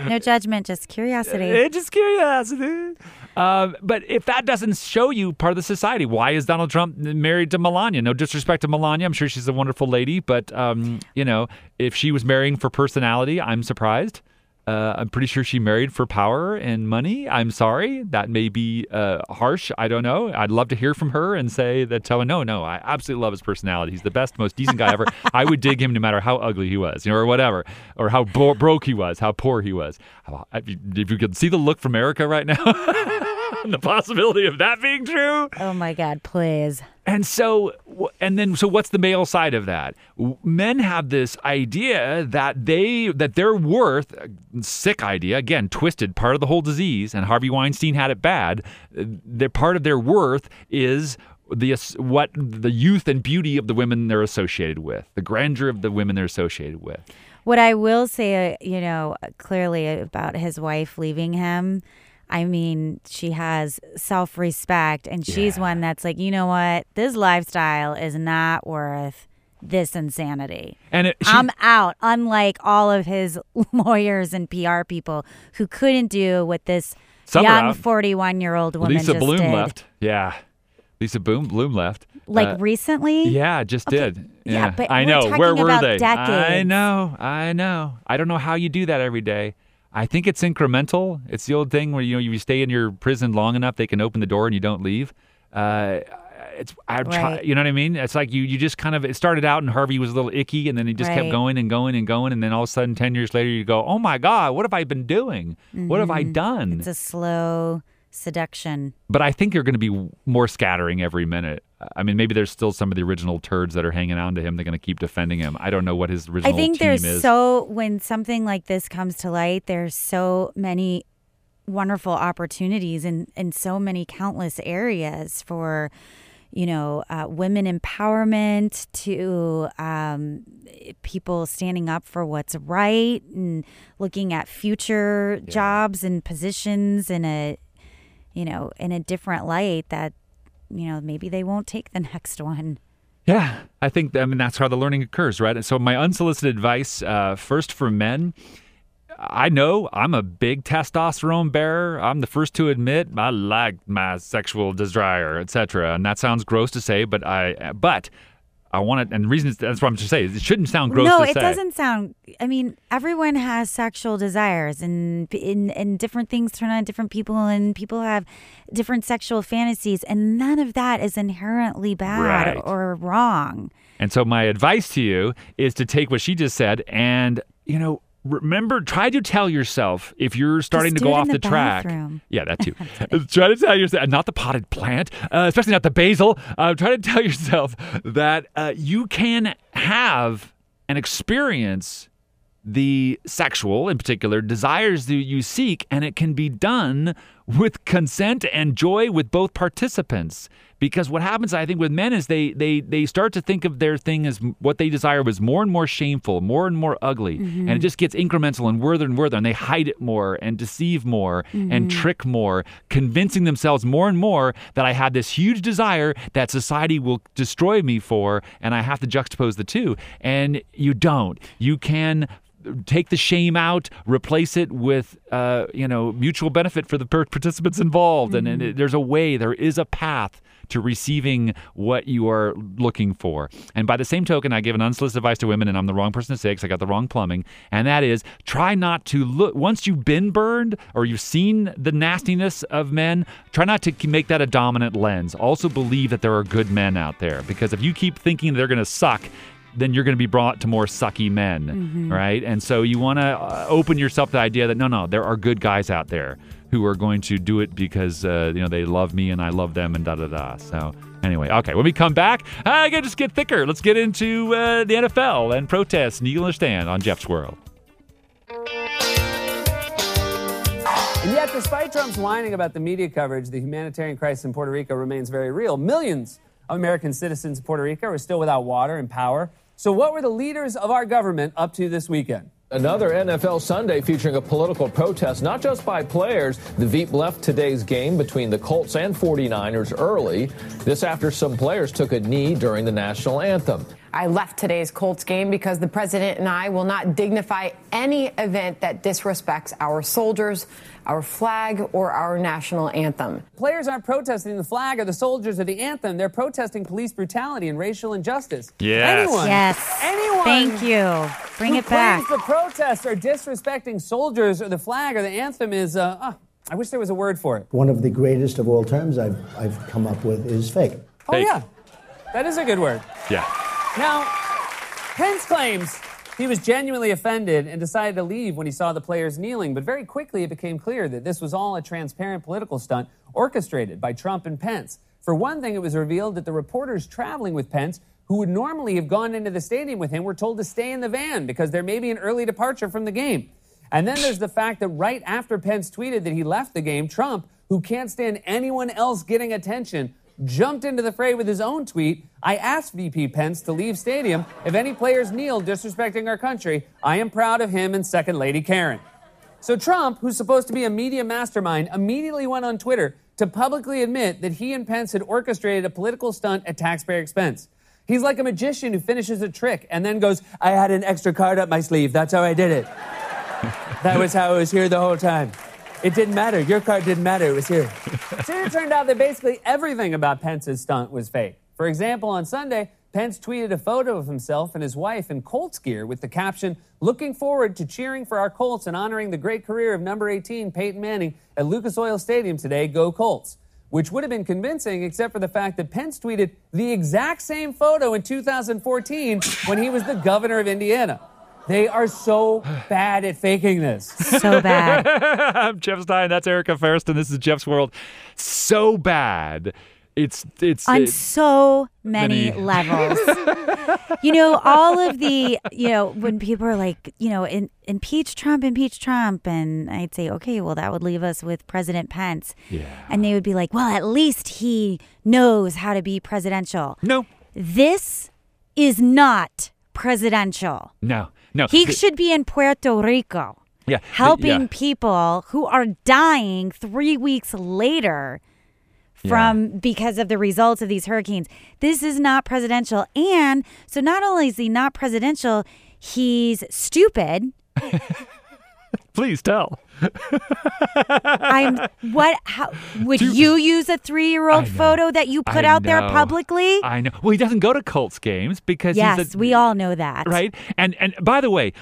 No judgment, just curiosity. Eh, just curiosity. Um, but if that doesn't show you part of the society, why is Donald Trump married to Melania? No disrespect to Melania. I'm sure she's a wonderful lady, but um, you know, if she was marrying for personality, I'm surprised. Uh, I'm pretty sure she married for power and money. I'm sorry. That may be uh, harsh. I don't know. I'd love to hear from her and say that, tell her, no, no, I absolutely love his personality. He's the best, most decent guy ever. I would dig him no matter how ugly he was, you know, or whatever, or how bro- broke he was, how poor he was. If you, if you could see the look from Erica right now, the possibility of that being true. oh my God, please. And so, and then, so what's the male side of that? Men have this idea that they that their worth, sick idea again, twisted, part of the whole disease. And Harvey Weinstein had it bad. Their part of their worth is the what the youth and beauty of the women they're associated with, the grandeur of the women they're associated with. What I will say, uh, you know, clearly about his wife leaving him, I mean, she has self respect and she's Yeah. one that's like, you know what? This lifestyle is not worth this insanity. And it, she, I'm out, unlike all of his lawyers and PR people who couldn't do what this young 41 year old woman Lisa Bloom did. left. Yeah, Lisa Bloom Bloom left. Like Uh, recently? Yeah, just did. yeah, Yeah, but I know. Where were they? I know. I know. I don't know how you do that every day. I think it's incremental. It's the old thing where you know you stay in your prison long enough, they can open the door and you don't leave. Uh, it's I try, you know what I mean. It's like you you just kind of it started out and Harvey was a little icky, and then he just kept going and going and going, and then all of a sudden, ten years later, you go, oh my god, what have I been doing? What have I done? Mm-hmm. It's a slow seduction. but I think you're going to be more scattering every minute. I mean, maybe there's still some of the original turds that are hanging on to him. They're going to keep defending him. I don't know what his original. I think there's is. so when something like this comes to light, there's so many wonderful opportunities in in so many countless areas for you know uh, women empowerment to um, people standing up for what's right and looking at future jobs and positions in a you know in a different light that you know maybe they won't take the next one Yeah, I think I mean that's how the learning occurs, right? And so my unsolicited advice, uh, first for men. I know I'm a big testosterone bearer. I'm the first to admit I like my sexual desire, etc. And that sounds gross to say, but I but I want to. And the reason is, that's what I'm just saying. It shouldn't sound gross no, it say. doesn't sound. I mean, everyone has sexual desires, and and and different things turn on different people, and people have different sexual fantasies, and none of that is inherently bad Right. or wrong. And so my advice to you is to take what she just said and, you know, remember try to tell yourself if you're starting Just to go off the, the track. Yeah, that too. try to tell yourself not the potted plant, uh, especially not the basil. Uh, try to tell yourself that uh, you can have and experience the sexual in particular desires that you seek and it can be done with consent and joy with both participants because what happens i think with men is they they they start to think of their thing as what they desire was more and more shameful more and more ugly. And it mm-hmm. just gets incremental and further and further and they hide it more and deceive more and mm-hmm. trick more convincing themselves more and more that i have this huge desire that society will destroy me for and i have to juxtapose the two. And you don't. You can take the shame out, replace it with, uh, you know, mutual benefit for the per- participants involved. And, and it- there's a way, there is a path to receiving what you are looking for. And by the same token, I give an unsolicited advice to women, and I'm the wrong person to say because I got the wrong plumbing. And that is try not to look, once you've been burned or you've seen the nastiness of men, try not to make that a dominant lens. Also believe that there are good men out there because if you keep thinking they're going to suck, then you're going to be brought to more sucky men, right? And so you want to uh, open yourself to the idea that no, no, there are good guys out there who are going to do it because uh, you know they love me and I love them and da da da. So anyway, okay, when we come back, I gotta just get thicker. Let's get into uh, the NFL and protests. And you understand on Jeff's World. And yet, despite Trump's whining about the media coverage, the humanitarian crisis in Puerto Rico remains very real. Millions of American citizens in Puerto Rico are still without water and power. So, what were the leaders of our government up to this weekend? Another NFL Sunday featuring a political protest, not just by players. The Veep left today's game between the Colts and 49ers early. This after some players took a knee during the national anthem. I left today's Colts game because the president and I will not dignify any event that disrespects our soldiers, our flag, or our national anthem. Players aren't protesting the flag or the soldiers or the anthem. They're protesting police brutality and racial injustice. Yes. Anyone, Yes. anyone Thank you. Bring who it back. claims the protests are disrespecting soldiers or the flag or the anthem is, uh, ah, I wish there was a word for it. One of the greatest of all terms I've, I've come up with is fake. Oh, yeah. That is a good word. Yeah. Now, Pence claims he was genuinely offended and decided to leave when he saw the players kneeling, but very quickly it became clear that this was all a transparent political stunt orchestrated by Trump and Pence. For one thing, it was revealed that the reporters traveling with Pence, who would normally have gone into the stadium with him, were told to stay in the van because there may be an early departure from the game. And then there's the fact that right after Pence tweeted that he left the game, Trump, who can't stand anyone else getting attention, jumped into the fray with his own tweet. I asked VP Pence to leave stadium if any players kneel disrespecting our country. I am proud of him and Second Lady Karen. So Trump, who's supposed to be a media mastermind, immediately went on Twitter to publicly admit that he and Pence had orchestrated a political stunt at taxpayer expense. He's like a magician who finishes a trick and then goes, I had an extra card up my sleeve. That's how I did it. that was how I was here the whole time. It didn't matter. Your card didn't matter. It was here. Soon it turned out that basically everything about Pence's stunt was fake. For example, on Sunday, Pence tweeted a photo of himself and his wife in Colts gear with the caption, Looking forward to cheering for our Colts and honoring the great career of number 18, Peyton Manning, at Lucas Oil Stadium today. Go Colts. Which would have been convincing, except for the fact that Pence tweeted the exact same photo in 2014 when he was the governor of Indiana. They are so bad at faking this. So bad. I'm Jeff Stein. That's Erica First, and this is Jeff's World. So bad. It's it's on it- so many, many- levels. you know, all of the, you know, when people are like, you know, in, impeach Trump, impeach Trump, and I'd say, okay, well, that would leave us with President Pence. Yeah. And they would be like, well, at least he knows how to be presidential. No. This is not presidential. no, no. He should be in Puerto Rico yeah, helping yeah. people who are dying three weeks later from because of the results of these hurricanes. This is not presidential. And so not only is he not presidential, he's stupid. Please tell. I'm what how would you use a three year old photo that you put I out there publicly? I know. Well, he doesn't go to Colts games because yes, he's a, we all know that. right. And and by the way,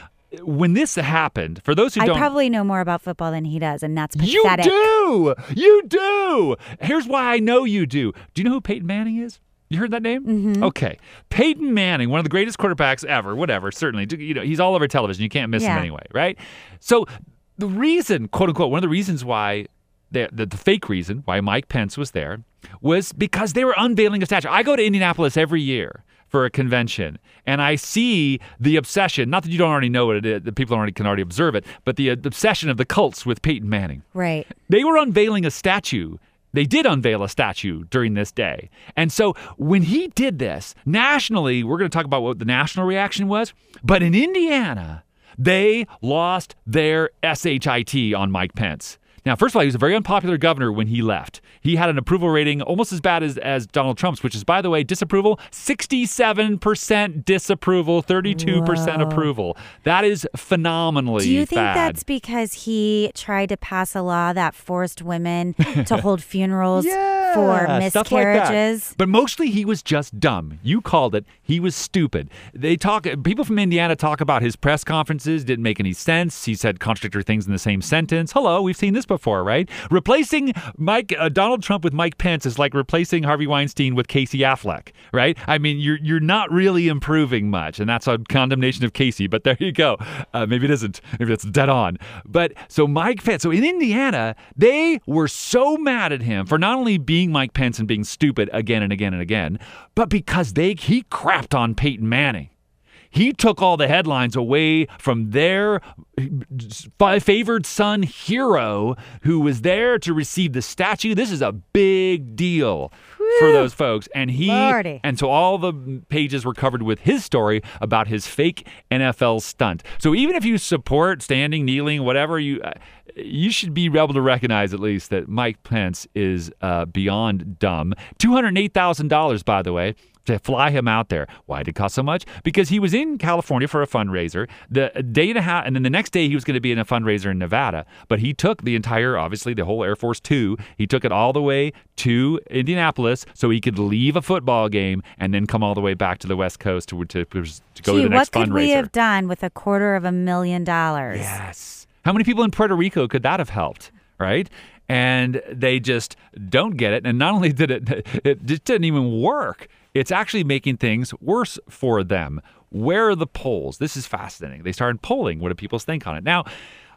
when this happened, for those who I don't probably know more about football than he does, and that's pathetic. You do. You do. Here's why I know you do. Do you know who Peyton Manning is? You heard that name? Mm-hmm. Okay. Peyton Manning, one of the greatest quarterbacks ever, whatever, certainly. You know, he's all over television. You can't miss him anyway, right? So the reason, quote unquote, one of the reasons why the, the, the fake reason why Mike Pence was there was because they were unveiling a statue. I go to Indianapolis every year for a convention, and I see the obsession. Not that you don't already know what it is; the people already can already observe it. But the uh, obsession of the Colts with Peyton Manning. Right. They were unveiling a statue. They did unveil a statue during this day. And so when he did this, nationally, we're going to talk about what the national reaction was. But in Indiana, they lost their SHIT on Mike Pence. Now, first of all, he was a very unpopular governor when he left. He had an approval rating almost as bad as, as Donald Trump's, which is, by the way, disapproval 67% disapproval, 32% Whoa. approval. That is phenomenally Do you think bad. that's because he tried to pass a law that forced women to hold funerals for Yeah, like that. miscarriages? But mostly he was just dumb. You called it. He was stupid. They talk. People from Indiana talk about his press conferences didn't make any sense. He said contradictory things in the same sentence. Hello, we've seen this before, right? Replacing Mike uh, Donald Trump with Mike Pence is like replacing Harvey Weinstein with Casey Affleck, right? I mean, you're you're not really improving much, and that's a condemnation of Casey. But there you go. Uh, maybe it isn't. Maybe it's dead on. But so Mike Pence. So in Indiana, they were so mad at him for not only being Mike Pence and being stupid again and again and again, but because they he crapped on Peyton Manning. He took all the headlines away from their favored son hero who was there to receive the statue. This is a big deal for those folks. And he Lordy. and so all the pages were covered with his story about his fake NFL stunt. So even if you support standing, kneeling, whatever you uh, you should be able to recognize at least that Mike Pence is uh, beyond dumb. Two hundred eight thousand dollars, by the way. To fly him out there. Why did it cost so much? Because he was in California for a fundraiser. The day and a half, and then the next day he was going to be in a fundraiser in Nevada. But he took the entire, obviously, the whole Air Force Two. He took it all the way to Indianapolis so he could leave a football game and then come all the way back to the West Coast to to, to go Gee, to the next fundraiser. what could fundraiser. we have done with a quarter of a million dollars? Yes. How many people in Puerto Rico could that have helped? Right? And they just don't get it. And not only did it, it just didn't even work. It's actually making things worse for them. Where are the polls? This is fascinating. They started polling. What do people think on it? Now,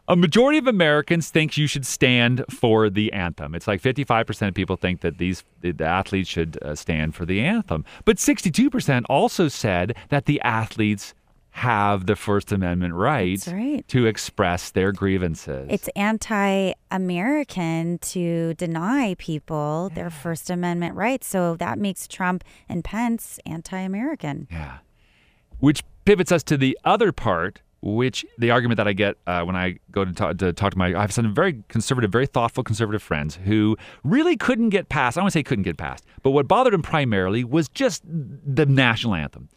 a majority of Americans think you should stand for the anthem. It's like 55% of people think that these the athletes should uh, stand for the anthem. But 62% also said that the athletes have the First Amendment right, right. to express their grievances. It's anti American to deny people their First Amendment rights. So that makes Trump and Pence anti American. Yeah. Which pivots us to the other part, which the argument that I get uh, when I go to talk, to talk to my, I have some very conservative, very thoughtful conservative friends who really couldn't get past, I don't want to say couldn't get past, but what bothered them primarily was just the national anthem.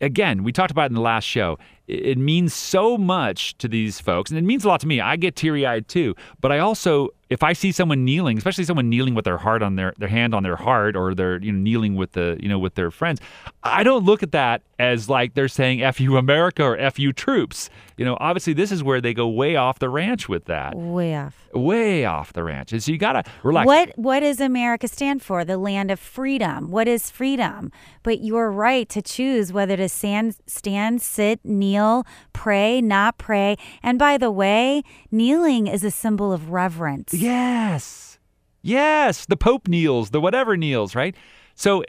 Again, we talked about it in the last show. It it means so much to these folks, and it means a lot to me. I get teary eyed too, but I also if I see someone kneeling, especially someone kneeling with their heart on their their hand on their heart, or they're you know kneeling with the you know with their friends, I don't look at that as like they're saying "f you America" or "f you troops." You know, obviously this is where they go way off the ranch with that, Way off. way off the ranch. And so you gotta relax. What what does America stand for? The land of freedom. What is freedom? But you're right to choose whether to stand, stand, sit, kneel, pray, not pray. And by the way, kneeling is a symbol of reverence. Yes. Yes, the Pope kneels, the whatever kneels, right? So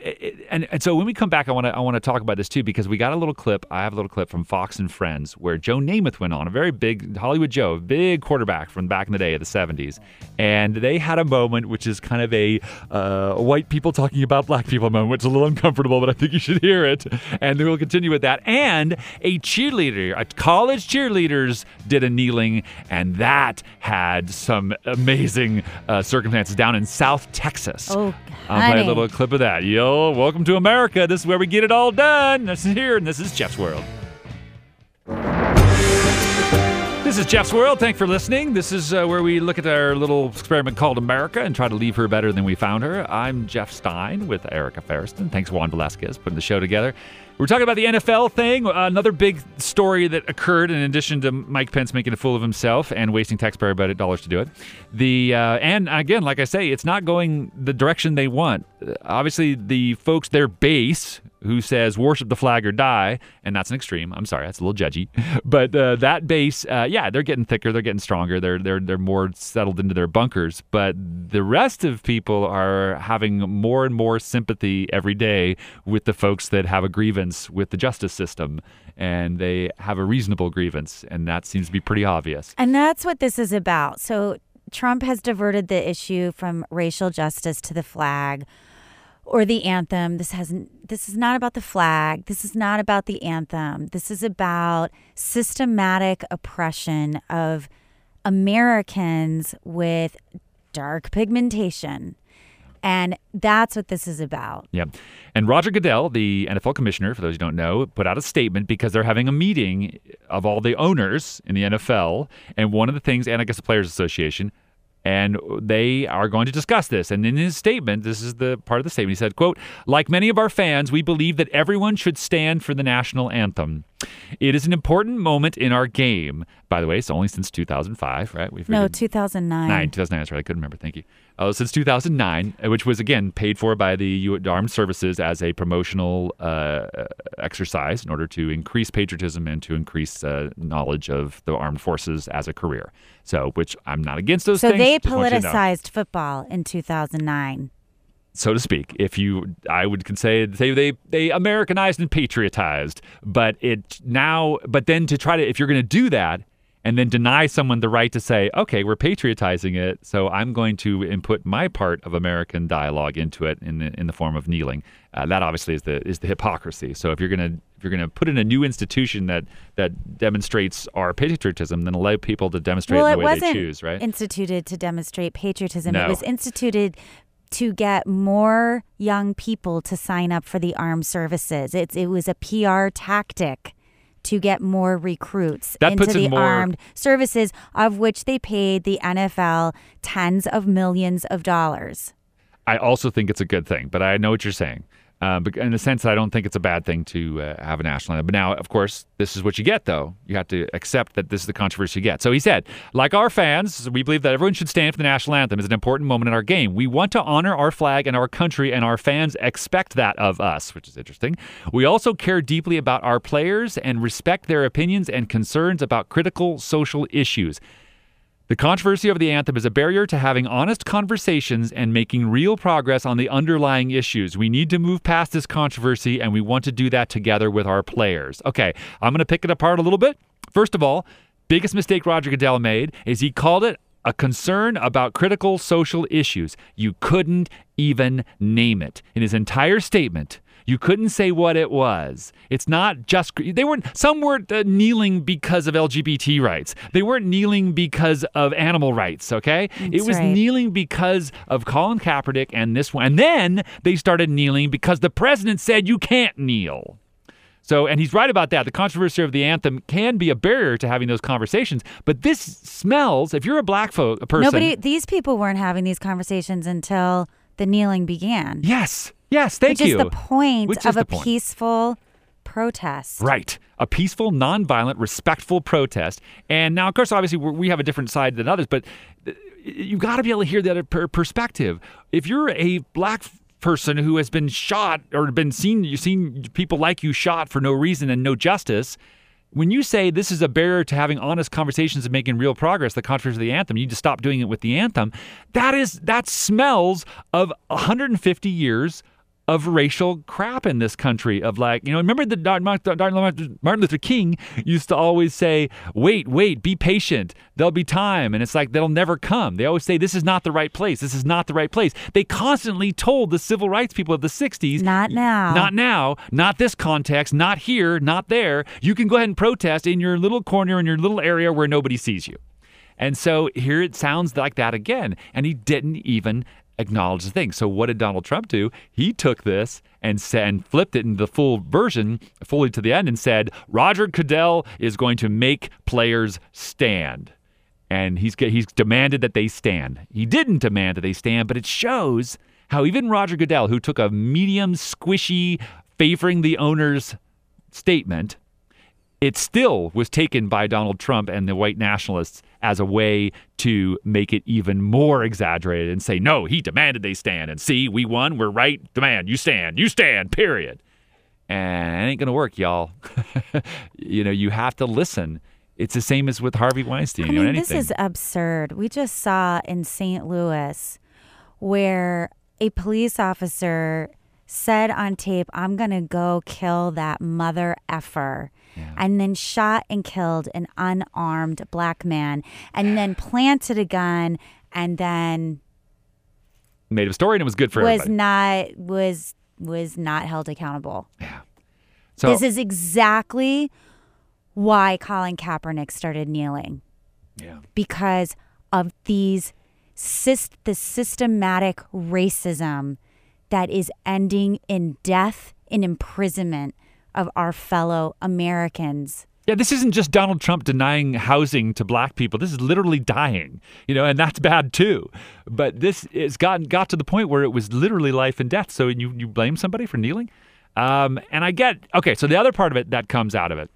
and, and so when we come back, I want to I want to talk about this too because we got a little clip. I have a little clip from Fox and Friends where Joe Namath went on, a very big Hollywood Joe, big quarterback from back in the day of the '70s, and they had a moment which is kind of a uh, white people talking about black people moment, which is a little uncomfortable, but I think you should hear it. And then we'll continue with that. And a cheerleader, a college cheerleaders did a kneeling, and that had some amazing uh, circumstances down in South Texas. Oh, I'll play a little clip of that. Yo, welcome to America. This is where we get it all done. This is here, and this is Jeff's World. This is Jeff's World. Thanks for listening. This is uh, where we look at our little experiment called America and try to leave her better than we found her. I'm Jeff Stein with Erica Ferriston. Thanks, Juan Velasquez, putting the show together. We're talking about the NFL thing. Another big story that occurred, in addition to Mike Pence making a fool of himself and wasting taxpayer budget dollars to do it. The uh, and again, like I say, it's not going the direction they want. Uh, Obviously, the folks, their base, who says worship the flag or die, and that's an extreme. I'm sorry, that's a little judgy, but uh, that base, uh, yeah, they're getting thicker, they're getting stronger, they're they're they're more settled into their bunkers. But the rest of people are having more and more sympathy every day with the folks that have a grievance with the justice system, and they have a reasonable grievance, and that seems to be pretty obvious. And that's what this is about. So Trump has diverted the issue from racial justice to the flag or the anthem. This hasn't this is not about the flag. This is not about the anthem. This is about systematic oppression of Americans with dark pigmentation. And that's what this is about. Yeah. And Roger Goodell, the NFL commissioner, for those who don't know, put out a statement because they're having a meeting of all the owners in the NFL. And one of the things, and I guess the Players Association, and they are going to discuss this. And in his statement, this is the part of the statement, he said, quote, like many of our fans, we believe that everyone should stand for the national anthem. It is an important moment in our game. By the way, it's only since 2005, right? We've No, 2009. Nine, 2009. That's right. I couldn't remember. Thank you. Uh, since 2009, uh, which was again paid for by the U- Armed Services as a promotional uh, exercise in order to increase patriotism and to increase uh, knowledge of the armed forces as a career. So, which I'm not against those So things. they just want you know. politicized football in 2009. So to speak. If you, I would can say say they they Americanized and patriotized, but it now, but then to try to, if you're going to do that. And then deny someone the right to say, okay, we're patriotizing it, so I'm going to input my part of American dialogue into it in the in the form of kneeling. Uh, that obviously is the is the hypocrisy. So if you're gonna if you're gonna put in a new institution that that demonstrates our patriotism, then allow people to demonstrate well, the way wasn't they choose, right? instituted to demonstrate patriotism. No. It was instituted to get more young people to sign up for the armed services. It's it was a PR tactic to get more recruits That into in the more- armed services, of which they paid the NFL tens of millions of dollars. I also think it's a good thing, but I know what you're saying. Uh, but in the sense, that I don't think it's a bad thing to uh, have a national anthem. But now, of course, this is what you get, though. You have to accept that this is the controversy you get. So he said, like our fans, we believe that everyone should stand for the national anthem. It's an important moment in our game. We want to honor our flag and our country, and our fans expect that of us, which is interesting. We also care deeply about our players and respect their opinions and concerns about critical social issues. The controversy over the anthem is a barrier to having honest conversations and making real progress on the underlying issues. We need to move past this controversy, and we want to do that together with our players. Okay, I'm going to pick it apart a little bit. First of all, biggest mistake Roger Goodell made is he called it a concern about critical social issues. You couldn't even name it in his entire statement. You couldn't say what it was. It's not just they weren't. Some weren't uh, kneeling because of LGBT rights. They weren't kneeling because of animal rights. Okay, it was right. kneeling because of Colin Kaepernick and this one. And then they started kneeling because the president said you can't kneel. So, and he's right about that. The controversy of the anthem can be a barrier to having those conversations. But this smells. If you're a black folk a person, Nobody, these people weren't having these conversations until the kneeling began. Yes, yes, thank which you. is the point Which of a point. peaceful protest. Right. A peaceful, nonviolent, respectful protest. And now, of course, obviously, we're, we have a different side than others, but you've got to be able to hear the other per- perspective. If you're a black person who has been shot or been seen, you've seen people like you shot for no reason and no justice. When you say this is a barrier to having honest conversations and making real progress, the controversy of the anthem, you need to stop doing it with the anthem. That is that smells of 150 years of racial crap in this country. Of like, you know, remember the Dar- Mar- Dar- Martin Luther King used to always say, "Wait, wait, be patient. There'll be time," and it's like they'll never come. They always say, "This is not the right place. This is not the right place." They constantly told the civil rights people of the '60s, Not now. not now, not this context, not here, not there. You can go ahead and protest in your little corner in your little area where nobody sees you. And so here it sounds like that again. And he didn't even acknowledge the thing. So what did Donald Trump do? He took this and said, and flipped it into the full version, fully to the end, and said, Roger Goodell is going to make players stand. And he's he's demanded that they stand. He didn't demand that they stand, but it shows how even Roger Goodell, who took a medium, squishy, favoring the owners statement, it still was taken by Donald Trump and the white nationalists as a way to make it even more exaggerated and say, no, he demanded they stand. And see, we won. We're right. Demand. You stand. You stand, period. And it ain't going to work, y'all. you know, you have to listen. It's the same as with Harvey Weinstein. I you know, mean, this is absurd. We just saw in St. Louis where a police officer said on tape, I'm going to go kill that mother effer. And then shot and killed an unarmed black man, and then planted a gun, and then Made a story and it was good for was everybody. not was was not held accountable. Yeah. So- this is exactly why Colin Kaepernick started kneeling. Yeah. Because of these syst- the systematic racism that is ending in death in imprisonment of our fellow Americans. Yeah, this isn't just Donald Trump denying housing to black people. This is literally dying, you know, and that's bad too. But this has gotten got to the point where it was literally life and death. So you you blame somebody for kneeling, um, and I get okay. So the other part of it that comes out of it,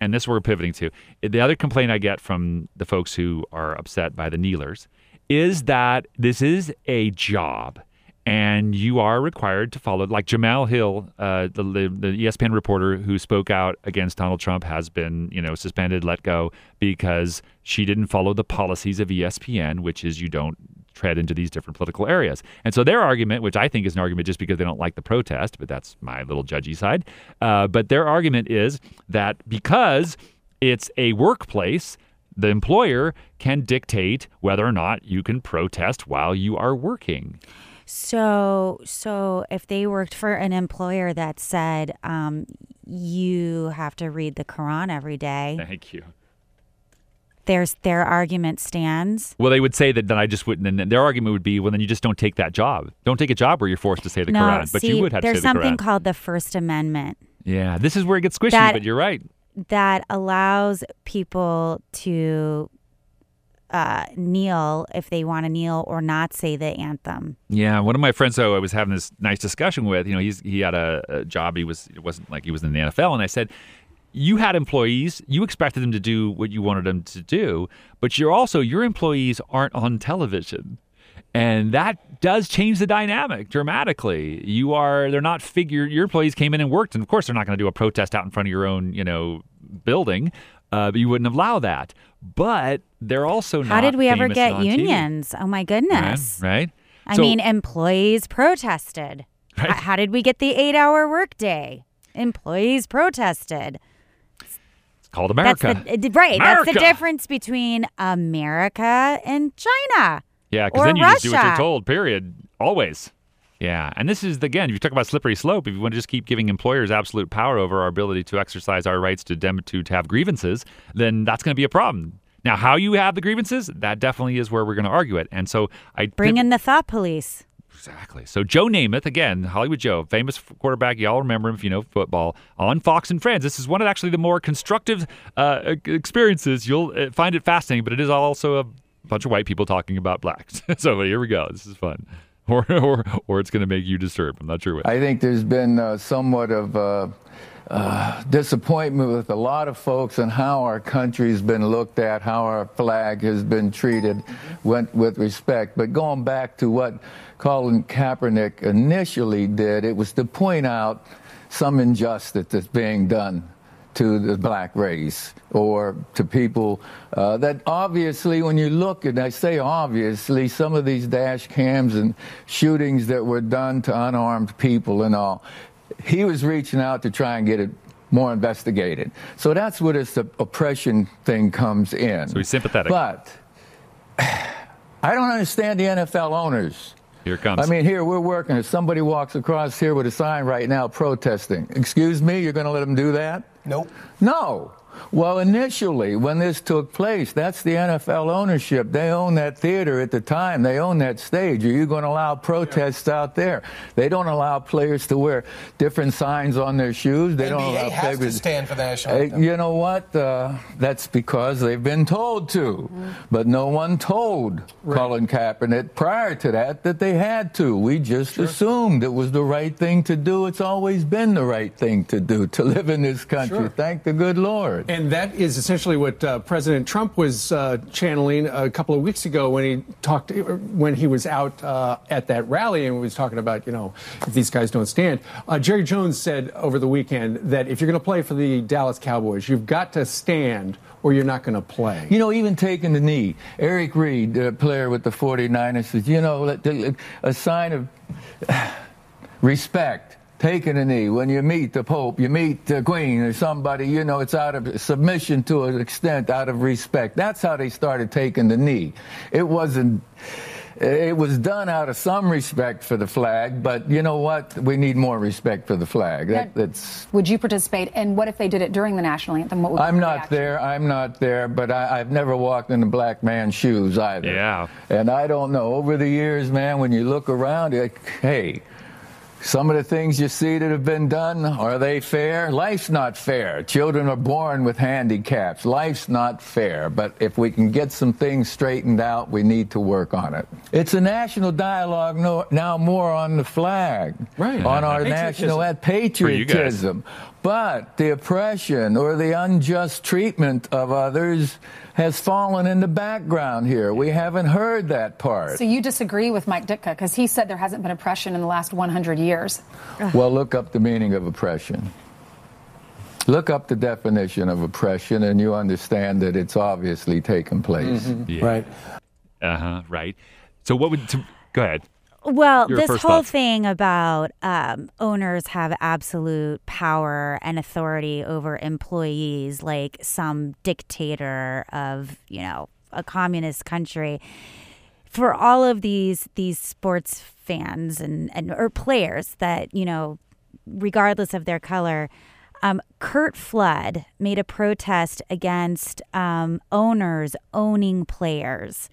and this we're pivoting to, the other complaint I get from the folks who are upset by the kneelers is that this is a job and you are required to follow. Like Jemele Hill, uh, the, the ESPN reporter who spoke out against Donald Trump, has been you know suspended, let go because she didn't follow the policies of ESPN, which is you don't tread into these different political areas. And so their argument, which I think is an argument just because they don't like the protest, but that's my little judgy side. Uh, but their argument is that because it's a workplace the employer can dictate whether or not you can protest while you are working. So, so if they worked for an employer that said um, you have to read the Quran every day, Thank you. there's their argument stands. Well, they would say that then I just wouldn't. And their argument would be, well, then you just don't take that job. Don't take a job where you're forced to say the no, Quran, but see, you would have to there's say the There's something called the First Amendment yeah, this is where it gets squishy. That- but you're right. that allows people to uh, kneel if they want to kneel or not say the anthem. Yeah, one of my friends who I was having this nice discussion with, you know, he's he had a, a job. He was it wasn't like he was in the NFL, and I said, you had employees, you expected them to do what you wanted them to do, but you're also your employees aren't on television. And that does change the dynamic dramatically. You are they're not figure your employees came in and worked, and of course they're not going to do a protest out in front of your own, you know, building. Uh, but you wouldn't allow that. But they're also How not did we ever get TV. unions? Oh my goodness. Right? right? I So- mean, employees protested. Right. How did we get the eight hour workday? Employees protested. it's called America. That's the, right. That's the difference between America and China. Yeah, because then you just do what you're told. Period. Always. Yeah, and this is again, if you talk about slippery slope, if you want to just keep giving employers absolute power over our ability to exercise our rights to dem- to, to have grievances, then that's going to be a problem. Now, how you have the grievances, that definitely is where we're going to argue it. And so I Bring in the thought police. Exactly. So Joe Namath, again, Hollywood Joe, famous quarterback. Y'all remember him if you know football on Fox and Friends. This is one of actually the more constructive uh, experiences. You'll uh, find it fascinating, but it is also a bunch of white people talking about blacks. so here we go. This is fun. Or, or, or it's going to make you disturbed. I'm not sure which. I think there's been uh, somewhat of uh, uh, disappointment with a lot of folks on how our country's been looked at, how our flag has been treated with, with respect. But going back to what Colin Kaepernick initially did, it was to point out some injustice that's being done to the black race or to people uh, that obviously, when you look, and I say obviously, some of these dash cams and shootings that were done to unarmed people and all, he was reaching out to try and get it more investigated. So that's where this oppression thing comes in. So he's sympathetic. But I don't understand the NFL owners. Here it comes. I mean, here we're working. If somebody walks across here with a sign right now protesting, excuse me, you're going to let them do that? Nope. No. Well, initially, when this took place, that's the NFL ownership. They own that theater at the time. They own that stage. Are you going to allow protests yeah. out there? They don't allow players to wear different signs on their shoes. They NBA don't allow has players to stand for the national anthem. You know what? Uh, that's because they've been told to. Mm-hmm. But no one told right. Colin Kaepernick prior to that that they had to. We just sure. assumed it was the right thing to do. It's always been the right thing to do to live in this country. Sure. Thank the good Lord. And that is essentially what uh, President Trump was uh, channeling a couple of weeks ago when he talked when he was out uh, at that rally and was talking about you know if these guys don't stand. Uh, Jerry Jones said over the weekend that if you're going to play for the Dallas Cowboys, you've got to stand or you're not going to play. You know, even taking the knee. Eric Reid, the player with the 49ers, says, you know, a sign of respect taking a knee. When you meet the Pope, you meet the Queen or somebody, you know, it's out of submission to an extent, out of respect. That's how they started taking the knee. It wasn't. It was done out of some respect for the flag, but you know what? We need more respect for the flag. That, that's. Would you participate? And what if they did it during the national anthem? What would I'm not reaction? there. I'm not there, but I, have never walked in a black man's shoes either. Yeah. And I don't know. Over the years, man, when you look around, like, hey, some of the things you see that have been done, are they fair? Life's not fair. Children are born with handicaps. Life's not fair. But if we can get some things straightened out, we need to work on it. It's a national dialogue no, now more on the flag, right. on our national patriotism. But the oppression or the unjust treatment of others has fallen in the background here. We haven't heard that part. So you disagree with Mike Ditka because he said there hasn't been oppression in the last 100 years. Well, look up the meaning of oppression. Look up the definition of oppression, and you understand that it's obviously taken place. Mm-hmm. Yeah. Right. Uh huh. Right. So, what would? To, go ahead. Well, Your this whole thoughts. thing about um, owners have absolute power and authority over employees, like some dictator of, you know, a communist country. For all of these these sports fans and, and or players that you know, regardless of their color, um, Curt Flood made a protest against um, owners owning players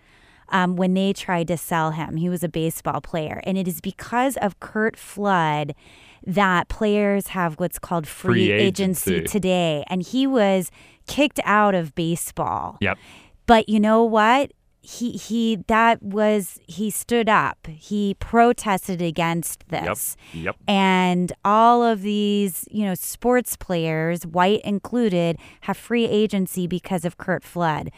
um, when they tried to sell him. He was a baseball player. And it is because of Curt Flood that players have what's called free, Free agency. agency. today. And he was kicked out of baseball. Yep. But you know what? He he that was he stood up. He protested against this. Yep. Yep. And all of these, you know, sports players, white included, have free agency because of Curt Flood.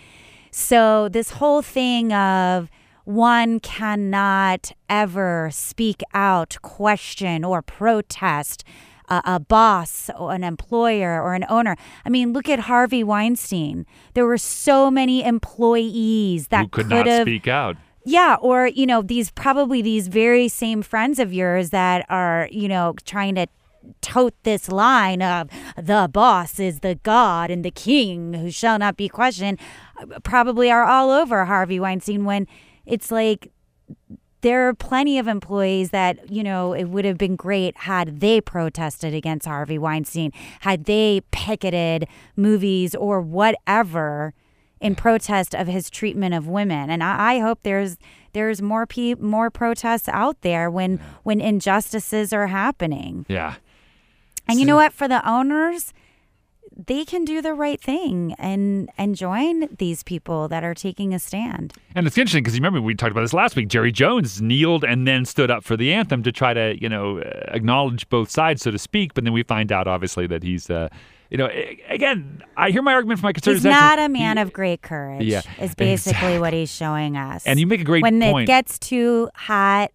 So this whole thing of one cannot ever speak out, question, or protest a, a boss or an employer or an owner. I mean, look at Harvey Weinstein. There were so many employees that Who could not speak out. yeah, or you know, these probably these very same friends of yours that are, you know, trying to tote this line of the boss is the god and the king who shall not be questioned probably are all over Harvey Weinstein when it's like there are plenty of employees that, you know, it would have been great had they protested against Harvey Weinstein, had they picketed movies or whatever in protest of his treatment of women. And I, I hope there's there's more pe- more protests out there when when injustices are happening. Yeah. And you know what? For the owners, they can do the right thing and and join these people that are taking a stand. And it's interesting because you remember we talked about this last week. Jerry Jones kneeled and then stood up for the anthem to try to, you know, acknowledge both sides, so to speak. But then we find out, obviously, that he's, uh, you know, again, I hear my argument from my conservatives. He's not a he- man of great courage. Yeah, is basically what he's showing us. And you make a great when point. it gets too hot,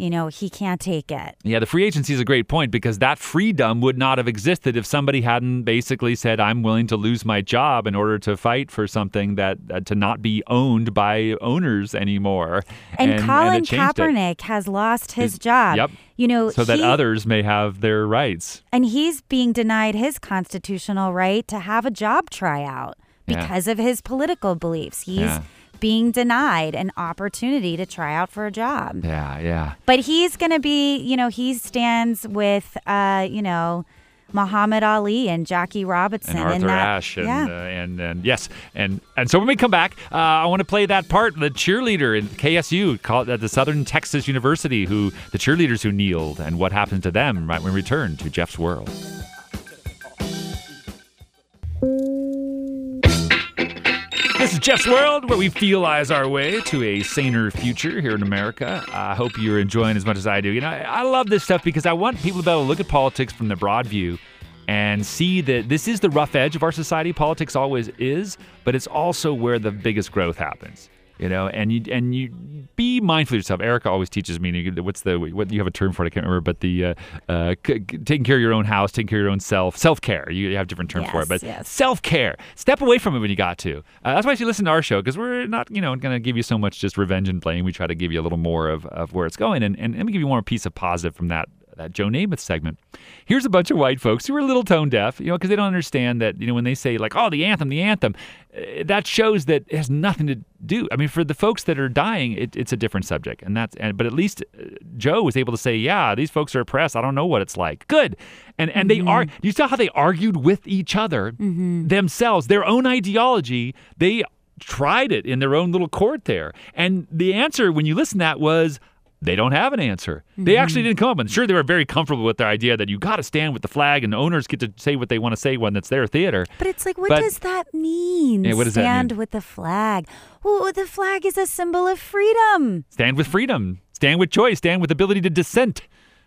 you know, he can't take it. Yeah, the free agency is a great point because that freedom would not have existed if somebody hadn't basically said, "I'm willing to lose my job in order to fight for something that uh, to not be owned by owners anymore." And, Colin it changed it. Kaepernick has lost his His- job. Yep. You know, so that he- others may have their rights. and he's being denied his constitutional right to have a job tryout Yeah. because of his political beliefs. He's Yeah. Being denied an opportunity to try out for a job. Yeah, yeah. But he's going to be, you know, he stands with, uh, you know, Muhammad Ali and Jackie Robinson and Arthur that, Ashe, and, yeah. uh, and and yes, and and so when we come back, uh, I want to play that part, the cheerleader in KSU, called at the Southern Texas University, who the cheerleaders who kneeled, and what happened to them right when we return to Jeff's world. This is Jeff's World, where we feelize our way to a saner future here in America. I hope you're enjoying as much as I do. You know, I, love this stuff because I want people to be able to look at politics from the broad view and see that this is the rough edge of our society. Politics always is, but it's also where the biggest growth happens. You know, and you and you be mindful of yourself. Erica always teaches me. What's the what you have a term for it? I can't remember, but the uh, uh, c- taking care of your own house, taking care of your own self, self care. You have different terms for it, but yes. self care. Step away from it when you got to. Uh, that's why you listen to our show because we're not, you know, going to give you so much just revenge and blame. We try to give you a little more of, of where it's going, and, and let me give you one more piece of positive from that that Joe Namath segment. Here's a bunch of white folks who are a little tone deaf, you know, because they don't understand that, you know, when they say like, "Oh, the anthem, the anthem," uh, that shows that it has nothing to do. I mean, for the folks that are dying, it, it's a different subject, and that's. And, but at least uh, Joe was able to say, "Yeah, these folks are oppressed. I don't know what it's like." Good, and and they are. You saw how they argued with each other themselves, their own ideology. They tried it in their own little court there, and the answer when you listen to that was. They don't have an answer. They actually mm-hmm. didn't come up. And sure, they were very comfortable with their idea that you got to stand with the flag, and the owners get to say what they want to say when it's their theater. But it's like, what But- does that mean? Yeah, what does that Stand mean? with the flag. Well, the flag is a symbol of freedom. Stand with freedom. Stand with choice. Stand with ability to dissent.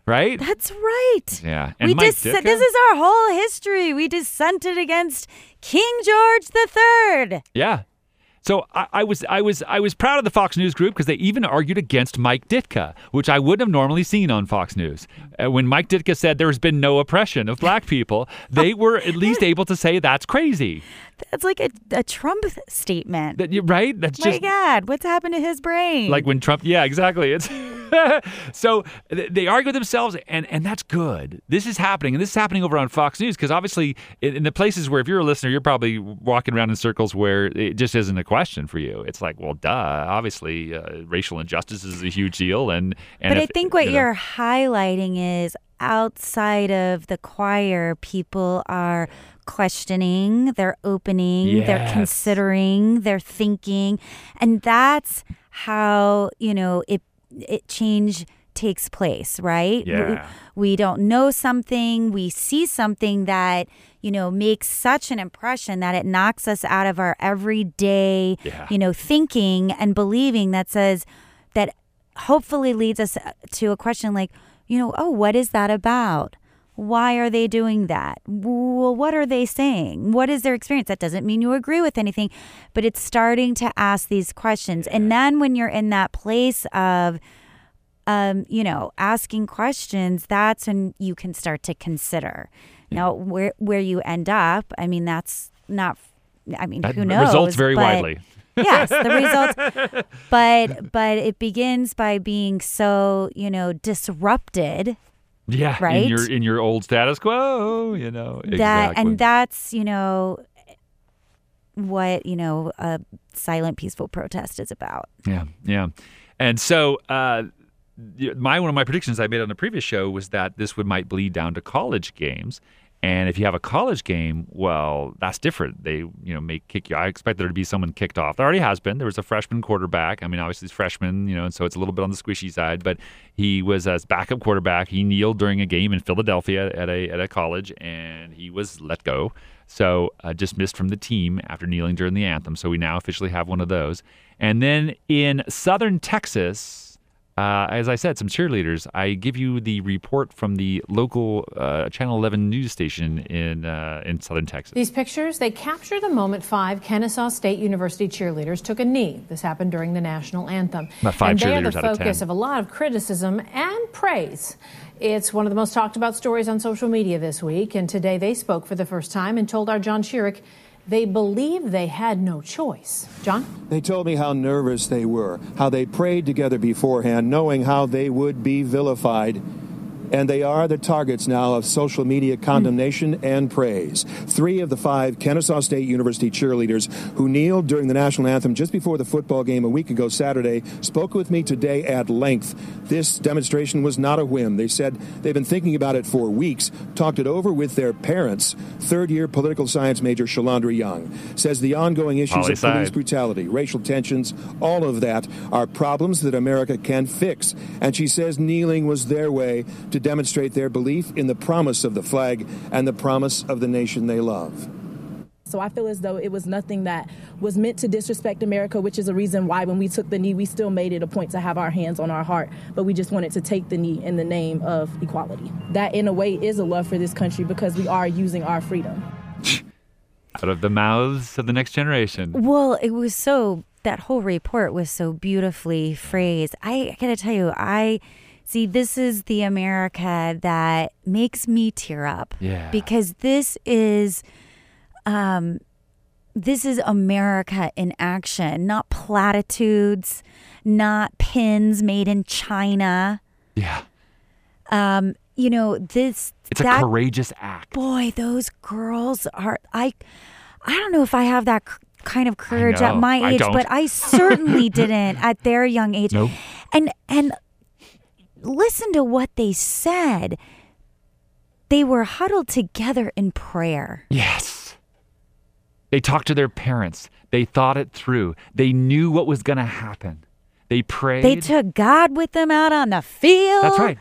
Right? That's right. Yeah. And we Mike dis- Ditka? this is our whole history. We dissented against King George III. Yeah. So I, I was I was I was proud of the Fox News group because they even argued against Mike Ditka, which I wouldn't have normally seen on Fox News. Uh, when Mike Ditka said there's been no oppression of black people, they were at least able to say that's crazy. That's like a, a Trump statement. That right? That's My just God, what's happened to his brain? like when Trump. Yeah, exactly. It's so they argue with themselves, and and that's good. This is happening, and this is happening over on Fox News because obviously in, in the places where if you're a listener, you're probably walking around in circles where it just isn't a question for you. It's like, well, duh. Obviously, uh, racial injustice is a huge deal, and and but I think what you know- you're highlighting is outside of the choir, people are questioning, they're opening, they're considering, they're thinking, and that's how you know it it change takes place, right? We- Yeah. we don't know something, we see something that, you know, makes such an impression that it knocks us out of our everyday, Yeah. you know, thinking and believing that says that hopefully leads us uh, to a question like, you know, oh, what is that about? Why are they doing that? Well, what are they saying? What is their experience? That doesn't mean you agree with anything, but it's starting to ask these questions. And then when you're in that place of, um, you know, asking questions, that's when you can start to consider. Now, where where you end up, I mean, that's not. I mean, That who knows? results very widely. yes, the results. But but it begins by being so you know disrupted yeah, right? in your in your old status quo, you know that exactly. and that's you know what you know a silent peaceful protest is about. Yeah, yeah. And so uh, my one of my predictions I made on the previous show was that this would might bleed down to college games. And if you have a college game, well, that's different. They, you know, may kick you. I expect there to be someone kicked off. There already has been. There was a freshman quarterback. I mean, obviously, he's freshman, you know, and so it's a little bit on the squishy side. But he was as backup quarterback. He kneeled during a game in Philadelphia at a at a college, and he was let go. So uh, dismissed from the team after kneeling during the anthem. So we now officially have one of those. And then in Southern Texas, uh, as I said, some cheerleaders. I give you the report from the local uh, Channel 11 news station in uh, in Southern Texas. These pictures they capture the moment five Kennesaw State University cheerleaders took a knee. This happened during the national anthem. About five and they are the out of focus of a lot of criticism and praise. It's one of the most talked about stories on social media this week, and today they spoke for the first time and told our John Shirek they believe they had no choice. John? They told me how nervous they were, how they prayed together beforehand, knowing how they would be vilified. And they are the targets now of social media condemnation and praise. Three of the five Kennesaw State University cheerleaders who kneeled during the national anthem just before the football game a week ago Saturday spoke with me today at length. This demonstration was not a whim. They said they've been thinking about it for weeks, talked it over with their parents. Third year political science major Shalandra Young says the ongoing issues of police brutality, racial tensions, all of that are problems that America can fix. And she says kneeling was their way to demonstrate their belief in the promise of the flag and the promise of the nation they love. So I feel as though it was nothing that was meant to disrespect America, which is a reason why when we took the knee, we still made it a point to have our hands on our heart, but we just wanted to take the knee in the name of equality. That, in a way, is a love for this country because we are using our freedom. Out of the mouths of the next generation. Well, it was so that whole report was so beautifully phrased. I, I gotta tell you, I see this is the America that makes me tear up. Yeah. Because this is um this is America in action, not platitudes, not pins made in China. Yeah. Um, you know, this It's a courageous act. boy those girls are i i don't know if i have that c- kind of courage at my age don't. but i certainly didn't at their young age Nope. and and listen to what they said they were huddled together in prayer Yes. They talked to their parents. They thought it through. They knew what was going to happen. They prayed. they took god with them out on the field That's right.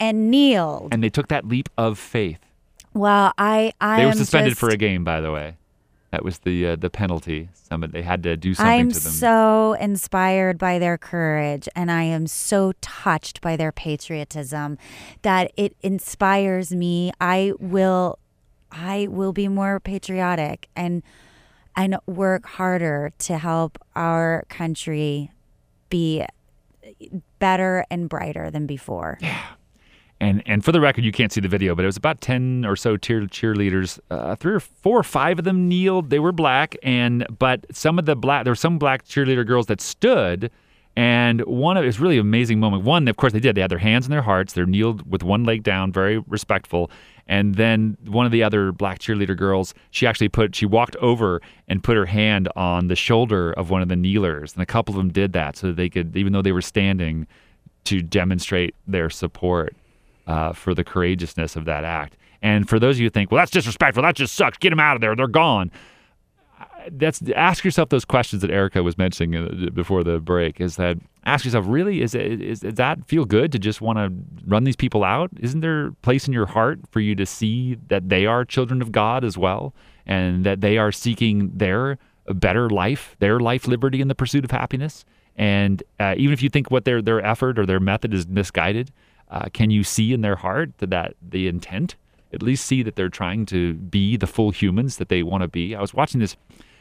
and kneeled And they took that leap of faith. well i i they were suspended just, for a game, by the way. That was the uh, the penalty. Somebody they had to do something I'm to them. so inspired by their courage and I am so touched by their patriotism that it inspires me. I will I will be more patriotic and and work harder to help our country be better and brighter than before. And and for the record, you can't see the video, but it was about ten or so cheer, cheerleaders. Uh, three or four or five of them kneeled. They were black, and but some of the black there were some black cheerleader girls that stood. And one of it was really an amazing moment. One, of course, they did. They had their hands in their hearts. They're kneeled with one leg down, very respectful. And then one of the other black cheerleader girls, she actually put, she walked over and put her hand on the shoulder of one of the kneelers. And a couple of them did that so that they could, even though they were standing, to demonstrate their support uh, for the courageousness of that act. And for those of you who think, well, that's disrespectful, that just sucks, get them out of there, they're gone. That's ask yourself those questions that Erica was mentioning uh, before the break. Is that ask yourself, really, is, is does that feel good to just want to run these people out? Isn't there a place in your heart for you to see that they are children of God as well, and that they are seeking their better life, their life, liberty, and the pursuit of happiness? And uh, even if you think what their their effort or their method is misguided, uh, can you see in their heart that, that the intent? At least see that they're trying to be the full humans that they want to be. I was watching this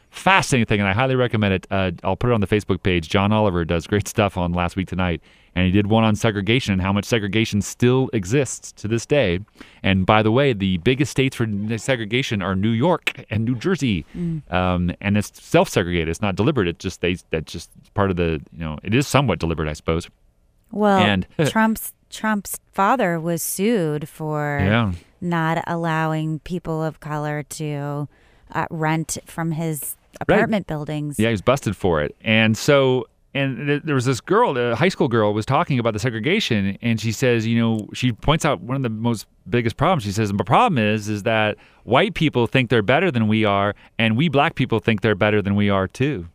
fascinating thing, and I highly recommend it. Uh, I'll put it on the Facebook page. John Oliver does great stuff on Last Week Tonight, and he did one on segregation and how much segregation still exists to this day. And by the way, the biggest states for segregation are New York and New Jersey, Mm. um, and it's self-segregated. It's not deliberate. It's just they that just part of the you know it is somewhat deliberate, I suppose. Well, And- Trump's Trump's father was sued for Yeah. not allowing people of color to uh, rent from his Right. apartment buildings. Yeah, he was busted for it. And so, and th- there was this girl, a high school girl, was talking about the segregation, and she says, you know, she points out one of the most biggest problems. She says, the problem is, is that white people think they're better than we are, and we black people think they're better than we are too.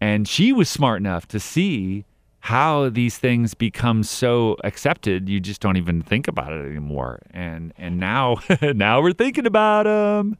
And she was smart enough to see how these things become so accepted, you just don't even think about it anymore. And and now now we're thinking about them.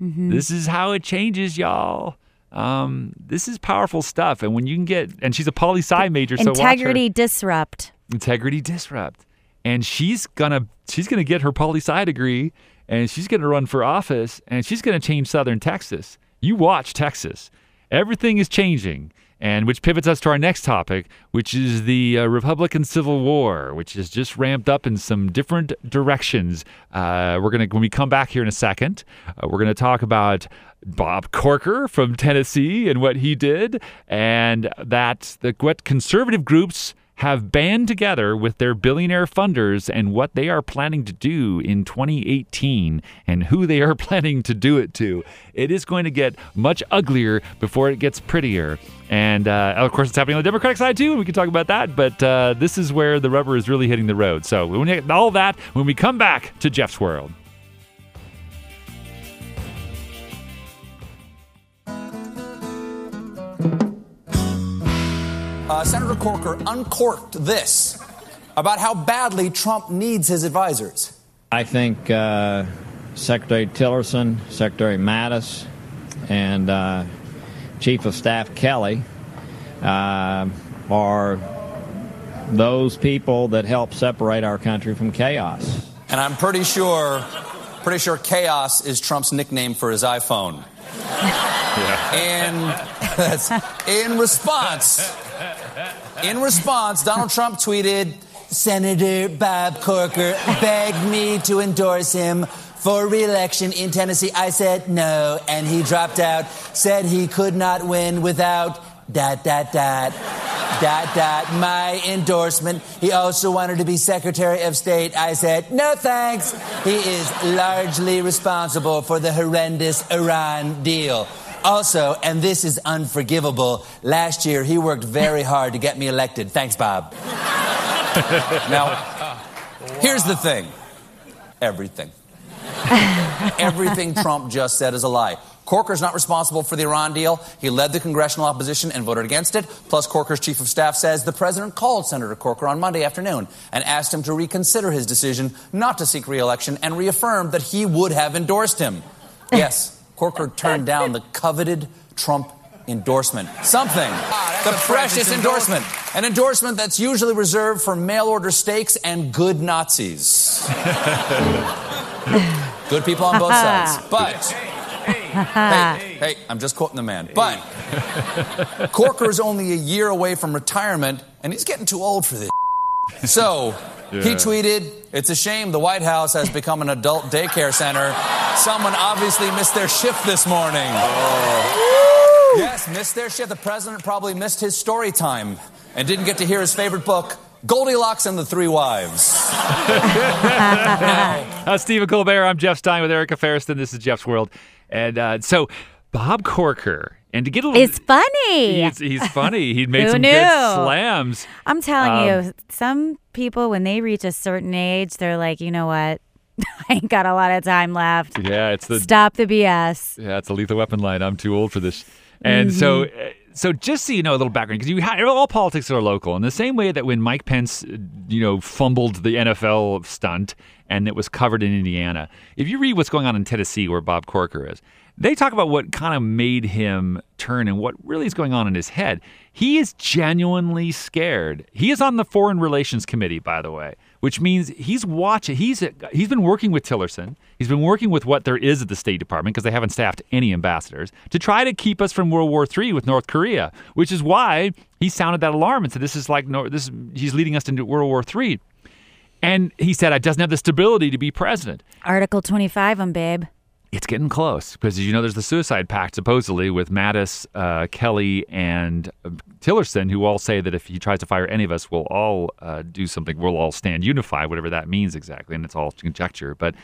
This is how it changes, y'all. Um, this is powerful stuff. And when you can get, and she's a poli sci major, so her. Integrity disrupt. integrity disrupt, and she's gonna she's gonna get her poli sci degree, and she's gonna run for office, and she's gonna change Southern Texas. You watch Texas. Everything is changing. And which pivots us to our next topic, which is the uh, Republican Civil War, which is just ramped up in some different directions. Uh, we're gonna when we come back here in a second, uh, we're gonna talk about Bob Corker from Tennessee and what he did, and that the what conservative groups have band together with their billionaire funders and what they are planning to do in 2018 and who they are planning to do it to. It is going to get much uglier before it gets prettier. And uh, of course, it's happening on the Democratic side too, we can talk about that. But uh, this is where the rubber is really hitting the road. So, when we, get all that when we come back to Jeff's World. Uh, Senator Corker uncorked this about how badly Trump needs his advisors. I think uh, Secretary Tillerson, Secretary Mattis, and uh, Chief of Staff Kelly uh, are those people that help separate our country from chaos. And I'm pretty sure, pretty sure chaos is Trump's nickname for his iPhone. And in response. In response, Donald Trump tweeted, Senator Bob Corker begged me to endorse him for re-election in Tennessee. I said no, and he dropped out. Said he could not win without dot dot dot dot dot my endorsement. He also wanted to be Secretary of State. I said no thanks. He is largely responsible for the horrendous Iran deal. Also, and this is unforgivable, last year he worked very hard to get me elected. Thanks, Bob. now, here's the thing everything. Everything Trump just said is a lie. Corker's not responsible for the Iran deal. He led the congressional opposition and voted against it. Plus, Corker's chief of staff says the president called Senator Corker on Monday afternoon and asked him to reconsider his decision not to seek reelection and reaffirmed that he would have endorsed him. Yes, Corker turned down the coveted Trump endorsement. Something. the precious endorsement. An endorsement that's usually reserved for mail order steaks and good Nazis. good people on both sides. But. Hey, hey, I'm just quoting the man. But Corker is only a year away from retirement, and he's getting too old for this. So he tweeted, It's a shame the White House has become an adult daycare center. Someone obviously missed their shift this morning. Yes, missed their shift. The president probably missed his story time and didn't get to hear his favorite book, Goldilocks and the Three Wives. Uh, Stephen Colbert. I'm Jeff Stein with Erica Ferriston. This is Jeff's World. And uh, so, Bob Corker. And to get a little. It's funny. He's, he's funny. He made some knew? good slams. I'm telling Um, you, some people when they reach a certain age, they're like, you know what? I ain't got a lot of time left. Yeah, it's the Stop the BS. Yeah, it's a lethal weapon line. I'm too old for this. And so, Mm-hmm. uh, so just so you know a little background, because you ha- all politics are local. In the same way that when Mike Pence, uh, you know, fumbled the NFL stunt and it was covered in Indiana, if you read what's going on in Tennessee, where Bob Corker is, they talk about what kind of made him turn and what really is going on in his head. He is genuinely scared. He is on the Foreign Relations Committee, by the way, which means he's watching. He's he's been working with Tillerson. He's been working with what there is at the State Department because they haven't staffed any ambassadors to try to keep us from World War III with North Korea, which is why he sounded that alarm and said, "This is like no, this is, he's leading us into World War III." And he said, "I doesn't have the stability to be president." Article 25, um, babe. It's getting close because as you know, there's the suicide pact supposedly with Mattis, uh, Kelly, and uh, Tillerson, who all say that if he tries to fire any of us, we'll all uh, do something. We'll all stand unified, whatever that means exactly, and it's all conjecture. But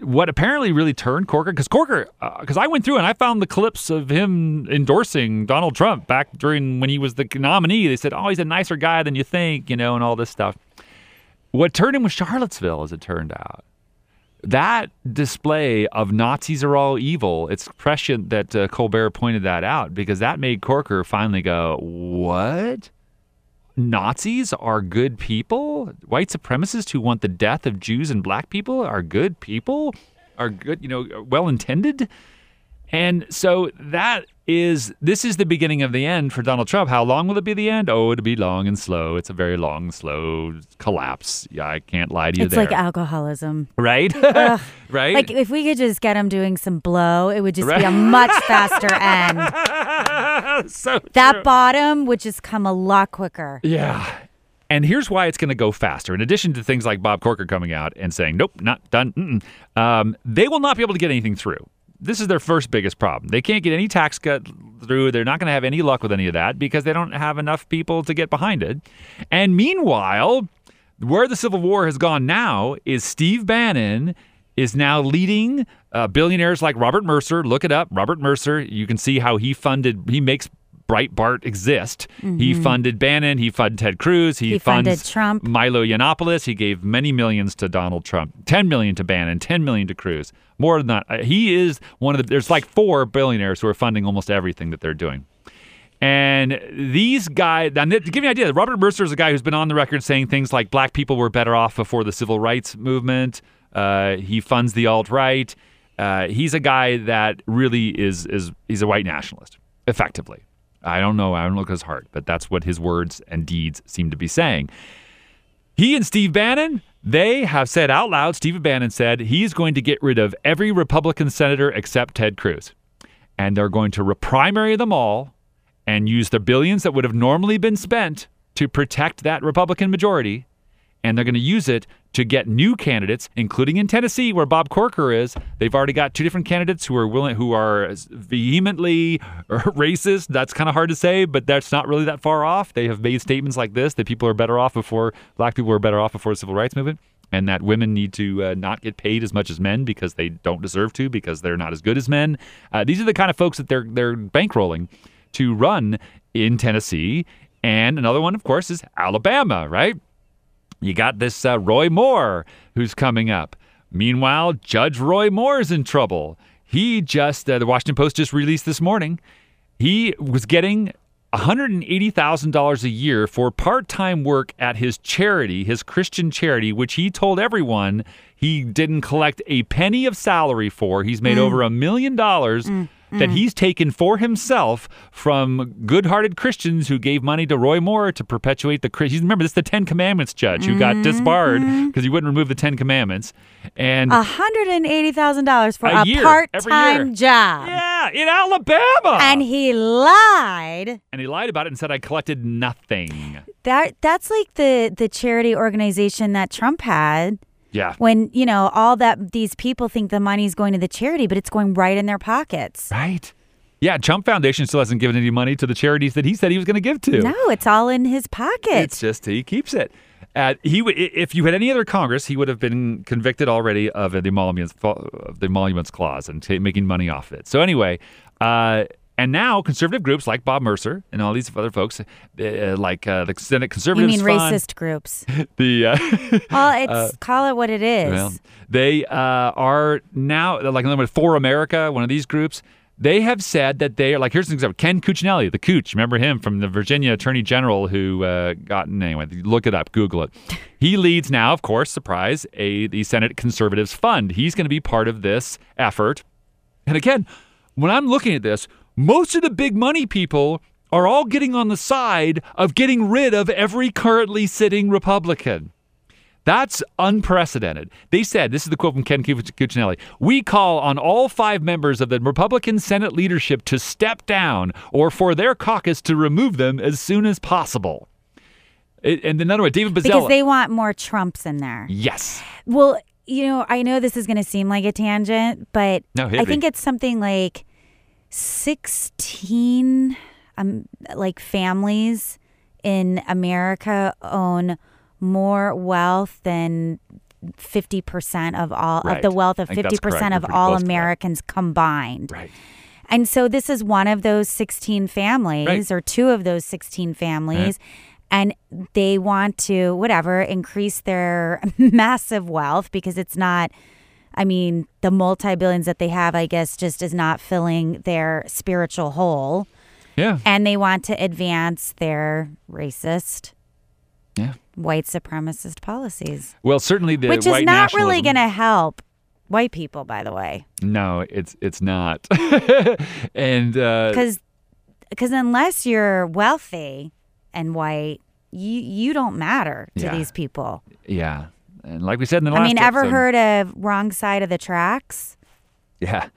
what apparently really turned Corker, because Corker, because I went through and I found the clips of him endorsing Donald Trump back during when he was the nominee. They said, "Oh, he's a nicer guy than you think," you know, and all this stuff. What turned him was Charlottesville, as it turned out. That display of Nazis are all evil, it's prescient that uh, Colbert pointed that out because that made Corker finally go, What? Nazis are good people? White supremacists who want the death of Jews and black people are good people? Are good, you know, well intended? And so that is this is the beginning of the end for Donald Trump. How long will it be the end? Oh, it'll be long and slow. It's a very long, slow collapse. Yeah, I can't lie to you It's there. like alcoholism. right? Ugh. right? Like if we could just get him doing some blow, it would just be a much faster end. so That bottom would just come a lot quicker. Yeah. And here's why it's going to go faster. In addition to things like Bob Corker coming out and saying, nope, not done, um, they will not be able to get anything through. This is their first biggest problem. They can't get any tax cut through. They're not going to have any luck with any of that because they don't have enough people to get behind it. And meanwhile, where the Civil War has gone now is Steve Bannon is now leading uh, billionaires like Robert Mercer. Look it up, Robert Mercer. You can see how he funded. He makes Breitbart exist. He Mhm. funded Bannon. He funded Ted Cruz. He, He funds funded Trump. Milo Yiannopoulos. He gave many millions to Donald Trump. Ten million to Bannon. Ten million to Cruz. More than that. Uh, He is one of the. There's like four billionaires who are funding almost everything that they're doing. And these guys, and to give you an idea, Robert Mercer is a guy who's been on the record saying things like black people were better off before the civil rights movement. Uh, he funds the alt right. Uh, he's a guy that really is is he's a white nationalist, effectively. I don't know. I don't look at his heart, but that's what his words and deeds seem to be saying. He and Steve Bannon, they have said out loud, Steve Bannon said he's going to get rid of every Republican senator except Ted Cruz. And they're going to primary them all and use the billions that would have normally been spent to protect that Republican majority. And they're going to use it to get new candidates, including in Tennessee, where Bob Corker is. They've already got two different candidates who are willing, who are vehemently racist. That's kind of hard to say, but that's not really that far off. They have made statements like this that people are better off before black people were better off before the civil rights movement, and that women need to uh, not get paid as much as men because they don't deserve to because they're not as good as men. Uh, these are the kind of folks that they're they're bankrolling to run in Tennessee. And another one, of course, is Alabama, right? You got this uh, Roy Moore who's coming up. Meanwhile, Judge Roy Moore is in trouble. He just, uh, the Washington Post just released this morning, he was getting $180,000 a year for part time work at his charity, his Christian charity, which he told everyone he didn't collect a penny of salary for. He's made Mm. over a million dollars that mm. he's taken for himself from good-hearted Christians who gave money to Roy Moore to perpetuate the Chris. Remember, this is the Ten Commandments judge who got disbarred because he wouldn't remove the Ten Commandments, and hundred and eighty thousand dollars for A a, year, part-time job. Yeah, in Alabama. And he lied. and he lied about it and said I collected nothing. That that's like the the charity organization that Trump had. Yeah. When you know all that these people think the money's going to the charity, but it's going right in their pockets. Right. Yeah, Trump Foundation still hasn't given any money to the charities that he said he was going to give to. No, it's all in his pocket. It's just he keeps it. Uh, he if you had any other Congress, he would have been convicted already of the emoluments, of the emoluments clause and ta- making money off it. So anyway, uh, and now conservative groups like Bob Mercer and all these other folks, uh, like uh, the Senate Conservatives, you mean Fund, racist groups? the uh, Well, it's uh, call it what it is. well, they uh, are now like another For America, one of these groups. They have said that they are like here's an example: Ken Cuccinelli, the Cooch. Remember him from the Virginia Attorney General who uh, got anyway. Look it up, Google it. He leads now, of course, surprise, a the Senate Conservatives Fund. He's going to be part of this effort. And again, when I'm looking at this, most of the big money people are all getting on the side of getting rid of every currently sitting Republican. That's unprecedented. They said, this is the quote from Ken Cuc- Cuccinelli We call on all five members of the Republican Senate leadership to step down or for their caucus to remove them as soon as possible. It, and another one, David because they want more Trumps in there. yes. Well, you know, I know this is going to seem like a tangent, but No, I think it's something like 16 um like families in America own more wealth than fifty percent of all Right. of the wealth of I think that's fifty percent of all close to that. Americans combined. Right. And so this is one of those 16 families Right. or two of those 16 families. And they want to, whatever, increase their massive wealth because it's not, I mean, the multi billions that they have, I guess, just is not filling their spiritual hole. Yeah. And they want to advance their racist, Yeah. white supremacist policies, Well, certainly the which is not really going to help white people, by the way. No, it's it's not. and uh, because because unless you're wealthy and white, you you don't matter to Yeah. these people. yeah, and like we said in the last, I mean, ever episode- heard of wrong side of the tracks? Yeah.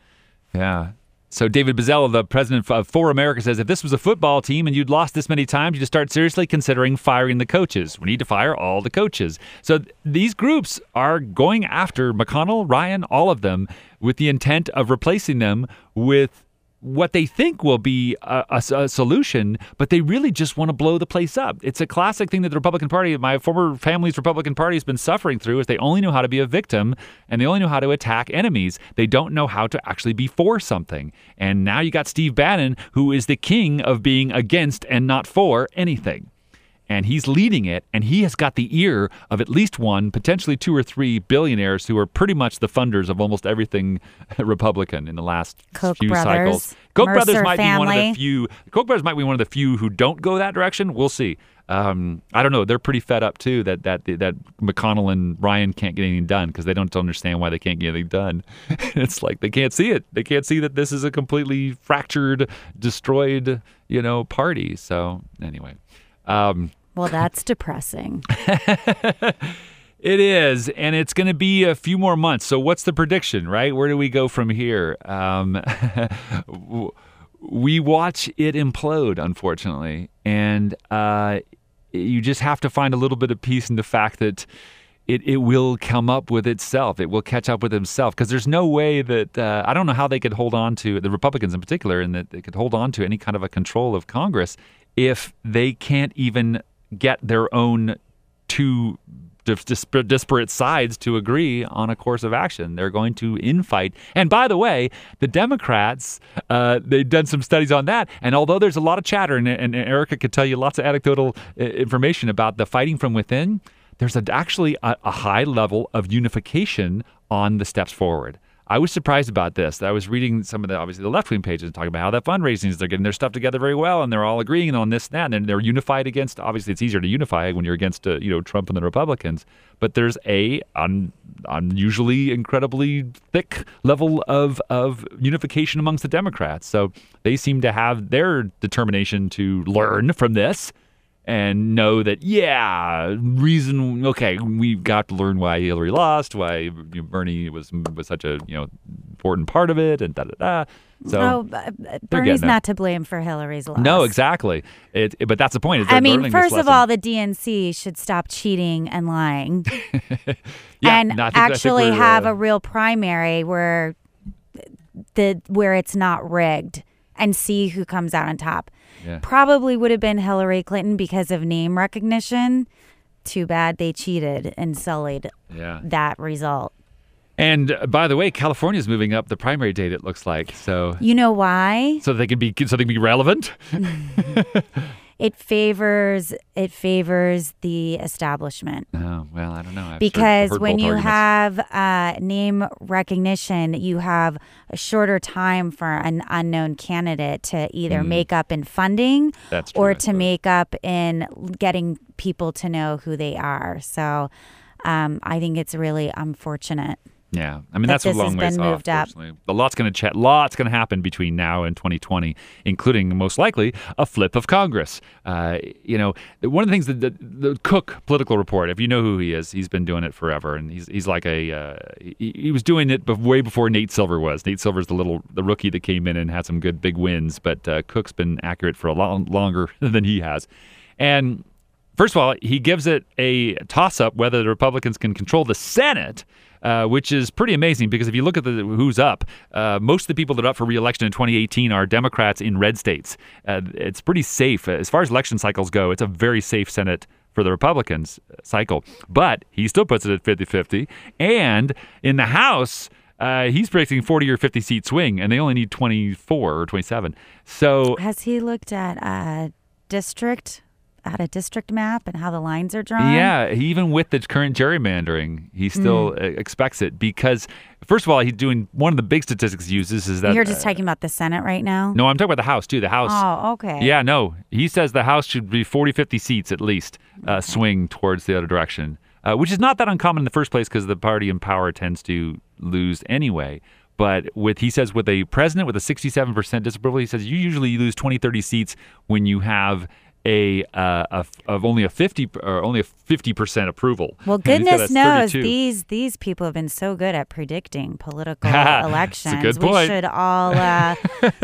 Yeah. So David Bozell, the president of For America, says if this was a football team and you'd lost this many times, you'd start seriously considering firing the coaches. We need to fire all the coaches. So th- these groups are going after McConnell, Ryan, all of them, with the intent of replacing them with what they think will be a, a- a solution, but they really just want to blow the place up. It's a classic thing that the Republican Party, my former family's Republican Party, has been suffering through. Is they only know how to be a victim and they only know how to attack enemies. They don't know how to actually be for something. And now you got Steve Bannon, who is the king of being against and not for anything and he's leading it and he has got the ear of at least one potentially two or three billionaires who are pretty much the funders of almost everything republican in the last Koch few brothers, cycles koch brothers Mercer might be one of the few koch brothers might be one of the few who don't go that direction we'll see um, I don't know. They're pretty fed up too that that that McConnell and Ryan can't get anything done because they don't understand why they can't get anything done. it's like they can't see it. They can't see that this is a completely fractured, destroyed, you know, party. So anyway, um, Well, that's depressing. it is, and it's going to be a few more months. So, what's the prediction, right? Where do we go from here? Um, we watch it implode, unfortunately, and uh, you just have to find a little bit of peace in the fact that it, it will come up with itself. It will catch up with itself because there's no way that uh, I don't know how they could hold on to the Republicans in particular, and that they could hold on to any kind of a control of Congress if they can't even get their own two dis- disparate, disparate sides to agree on a course of action. They're going to infight. And by the way, the Democrats, uh, they've done some studies on that. And although there's a lot of chatter, and, and Erica could tell you lots of anecdotal uh, information about the fighting from within, there's a, actually a, a high level of unification on the steps forward. I was surprised about this. I was reading some of the obviously the left wing pages and talking about how that fundraising is they're getting their stuff together very well and they're all agreeing on this and that and they're unified against. Obviously, it's easier to unify when you're against uh, you know Trump and the Republicans, but there's a un, unusually incredibly thick level of of unification amongst the Democrats. So they seem to have their determination to learn from this and know that yeah reason okay we've got to learn why hillary lost why bernie was was such a you know important part of it and da da da so oh, Bernie's not to blame for Hillary's loss. no exactly it, it- but that's the point I mean, first of all, the DNC should stop cheating and lying, Yeah, and no, think- actually have uh, a real primary where the where it's not rigged, and see who comes out on top. Yeah. Probably would have been Hillary Clinton because of name recognition. Too bad they cheated and sullied Yeah. that result. and uh, by the way california's moving up the primary date it looks like so You know why? so they can be so they can be relevant It favors it favors the establishment. oh well i don't know I've because heard when you arguments. have uh, name recognition, you have a shorter time for an unknown candidate to either Mm. make up in funding That's true, or to make up in getting people to know who they are. So um, I think it's really unfortunate. Yeah, I mean that that's a long ways off. A lot's going to chat. Lots going to happen between now and 2020, including most likely a flip of Congress. Uh, you know, one of the things that the, the Cook political report. If you know who he is, he's been doing it forever, and he's he's like a uh, he, he was doing it way before Nate Silver was. Nate Silver's the little the rookie that came in and had some good big wins, but uh, Cook's been accurate for a lot longer than he has, and. First of all, he gives it a toss up whether the Republicans can control the Senate, uh, which is pretty amazing because if you look at the who's up, uh, most of the people that are up for reelection in 2018 are Democrats in red states. Uh, it's pretty safe as far as election cycles go. It's a very safe Senate for the Republicans cycle. But he still puts it at 50 50. And in the House, uh, he's predicting 40 or 50 seat swing, and they only need 24 or 27. So Has he looked at a district, at a district map and how the lines are drawn? Yeah, even with the current gerrymandering, he still Mm. expects it because, first of all, he's doing one of the big statistics he uses is that. You're just uh, talking about the Senate right now? no, I'm talking about the House too. The House. Oh, okay. Yeah, no. He says the House should be 40, 50 seats at least, uh, swing towards the other direction, uh, which is not that uncommon in the first place because the party in power tends to lose anyway. But with he says with a president with a 67% disapproval, he says you usually lose 20, 30 seats when you have a, uh, a of only a 50 or only a 50% approval. Well, And he's got goodness knows 32. these these people have been so good at predicting political elections. We should all uh,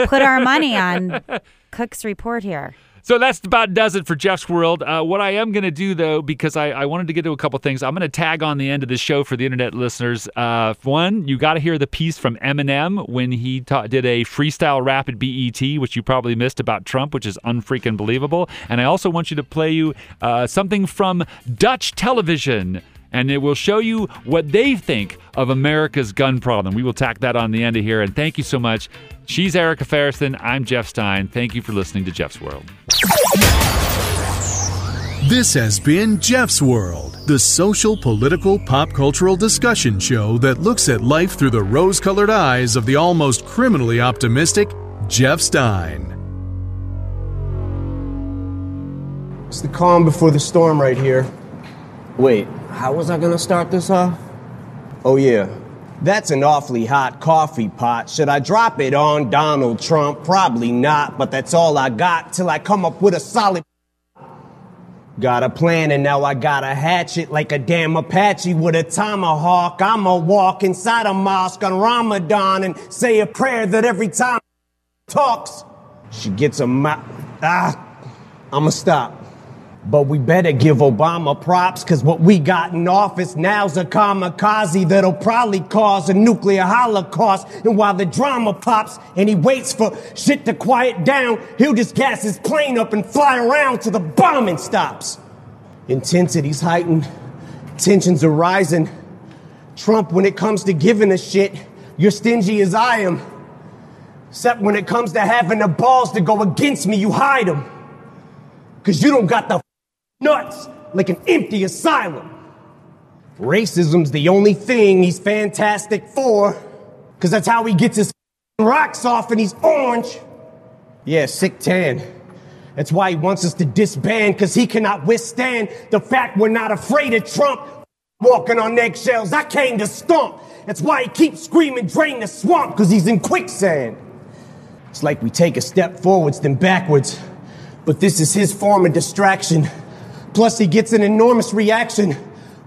put our money on Cook's report here. So that's about does it for Jeff's World. Uh, what I am going to do, though, because I, I wanted to get to a couple things, I'm going to tag on the end of the show for the internet listeners. Uh, one, you got to hear the piece from Eminem when he ta- did a freestyle rap at BET, which you probably missed about Trump, which is unfreaking believable. And I also want you to play you uh, something from Dutch television. And it will show you what they think of America's gun problem. We will tack that on the end of here. And thank you so much. She's Erica Ferriston. I'm Jeff Stein. Thank you for listening to Jeff's World. This has been Jeff's World, the social, political, pop cultural discussion show that looks at life through the rose colored eyes of the almost criminally optimistic Jeff Stein. It's the calm before the storm right here. Wait, how was I gonna start this off? Oh, yeah. That's an awfully hot coffee pot. Should I drop it on Donald Trump? Probably not, but that's all I got till I come up with a solid. Got a plan and now I gotta hatch it like a damn Apache with a tomahawk. I'ma walk inside a mosque on Ramadan and say a prayer that every time talks, she gets a mouth. Ah, I'ma stop. But we better give Obama props, cause what we got in office now's a kamikaze that'll probably cause a nuclear holocaust. And while the drama pops and he waits for shit to quiet down, he'll just gas his plane up and fly around till the bombing stops. Intensity's heightened, tensions are rising. Trump, when it comes to giving a shit, you're stingy as I am. Except when it comes to having the balls to go against me, you hide them. Cause you don't got the nuts like an empty asylum. Racism's the only thing he's fantastic for. Cause that's how he gets his rocks off and he's orange. Yeah, sick tan. That's why he wants us to disband, cause he cannot withstand the fact we're not afraid of Trump walking on eggshells. I came to stomp. That's why he keeps screaming, drain the swamp, cause he's in quicksand. It's like we take a step forwards, then backwards. But this is his form of distraction. Plus, he gets an enormous reaction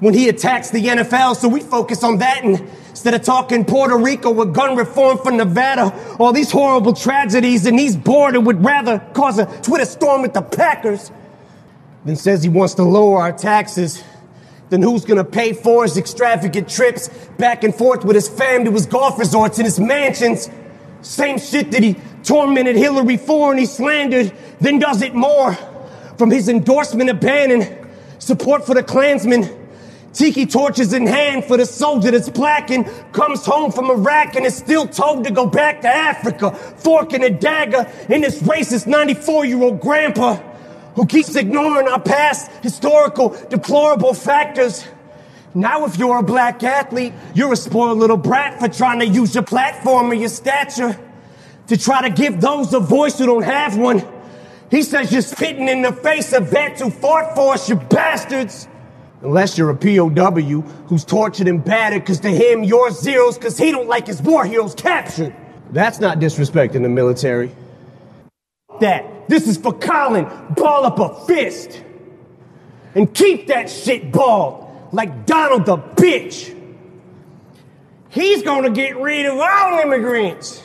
when he attacks the NFL, so we focus on that and instead of talking Puerto Rico with gun reform for Nevada, all these horrible tragedies, and he's bored and would rather cause a Twitter storm with the Packers. Then says he wants to lower our taxes. Then who's gonna pay for his extravagant trips back and forth with his family to his golf resorts and his mansions? Same shit that he tormented Hillary for and he slandered, then does it more. From his endorsement of Bannon, support for the Klansmen, tiki torches in hand for the soldier that's black and comes home from Iraq and is still told to go back to Africa, fork and a dagger in this racist 94 year old grandpa who keeps ignoring our past historical deplorable factors. Now, if you're a black athlete, you're a spoiled little brat for trying to use your platform or your stature to try to give those a voice who don't have one. He says you're spitting in the face of vets who fought for us, you bastards. Unless you're a POW who's tortured and battered, cause to him you're zeros cause he don't like his war heroes captured. That's not disrespecting the military. That. This is for Colin. Ball up a fist. And keep that shit balled like Donald the bitch. He's gonna get rid of all immigrants.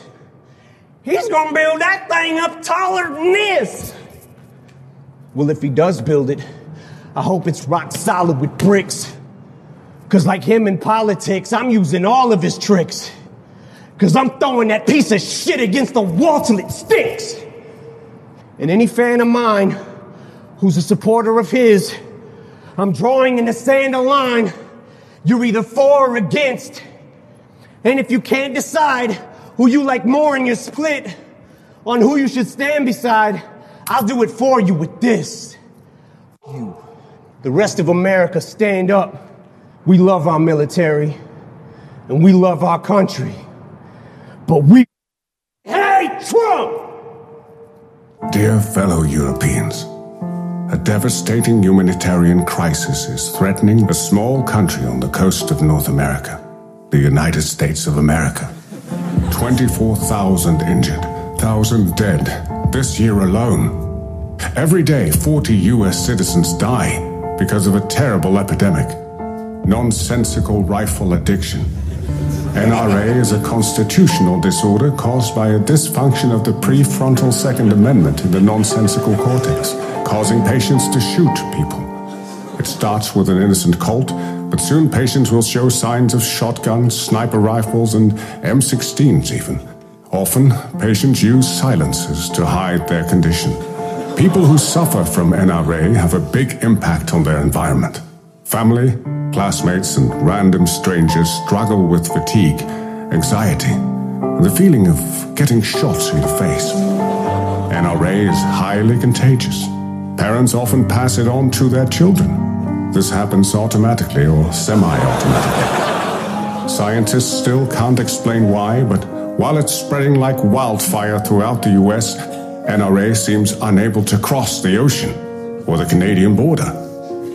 He's gonna build that thing up taller than this. Well, if he does build it, I hope it's rock solid with bricks. Cause like him in politics, I'm using all of his tricks. Cause I'm throwing that piece of shit against the wall till it stinks. And any fan of mine who's a supporter of his I'm drawing in the sand a line. You're either for or against. And if you can't decide who you like more and you're split on who you should stand beside, I'll do it for you with this. You, the rest of America, stand up. We love our military and we love our country. But we hate Trump! Dear fellow Europeans, a devastating humanitarian crisis is threatening a small country on the coast of North America, the United States of America. 24,000 injured, 1,000 dead this year alone. Every day, 40 US citizens die because of a terrible epidemic nonsensical rifle addiction. NRA is a constitutional disorder caused by a dysfunction of the prefrontal Second Amendment in the nonsensical cortex, causing patients to shoot people. It starts with an innocent colt, but soon patients will show signs of shotguns, sniper rifles, and M16s even. Often, patients use silencers to hide their condition. People who suffer from NRA have a big impact on their environment. Family, classmates, and random strangers struggle with fatigue, anxiety, and the feeling of getting shot in the face. NRA is highly contagious. Parents often pass it on to their children. This happens automatically or semi automatically. Scientists still can't explain why, but while it's spreading like wildfire throughout the US, NRA seems unable to cross the ocean or the Canadian border.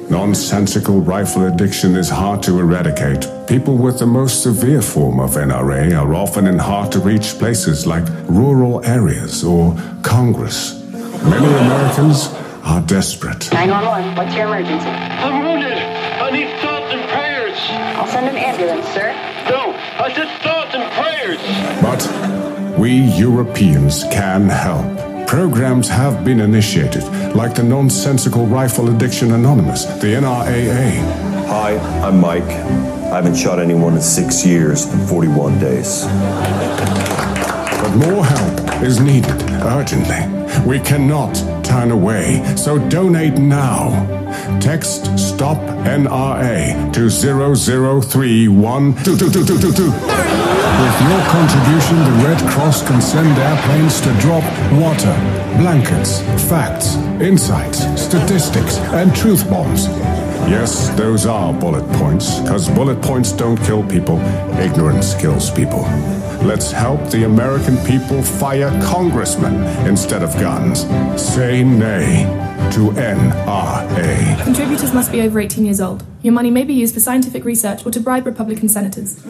Nonsensical rifle addiction is hard to eradicate. People with the most severe form of NRA are often in hard to reach places like rural areas or Congress. Many Americans are desperate. 911, what's your emergency? I'm wounded. I need thoughts and prayers. I'll send an ambulance, sir. No, I said thoughts prayers. But we Europeans can help. Programs have been initiated, like the Nonsensical Rifle Addiction Anonymous, the NRAA. Hi, I'm Mike. I haven't shot anyone in six years and 41 days. But more help is needed urgently. We cannot turn away, so donate now. Text STOP NRA to 00312222. With your contribution, the Red Cross can send airplanes to drop water, blankets, facts, insights, statistics, and truth bombs. Yes, those are bullet points, because bullet points don't kill people, ignorance kills people. Let's help the American people fire congressmen instead of guns. Say nay to NRA. Contributors must be over 18 years old. Your money may be used for scientific research or to bribe Republican senators.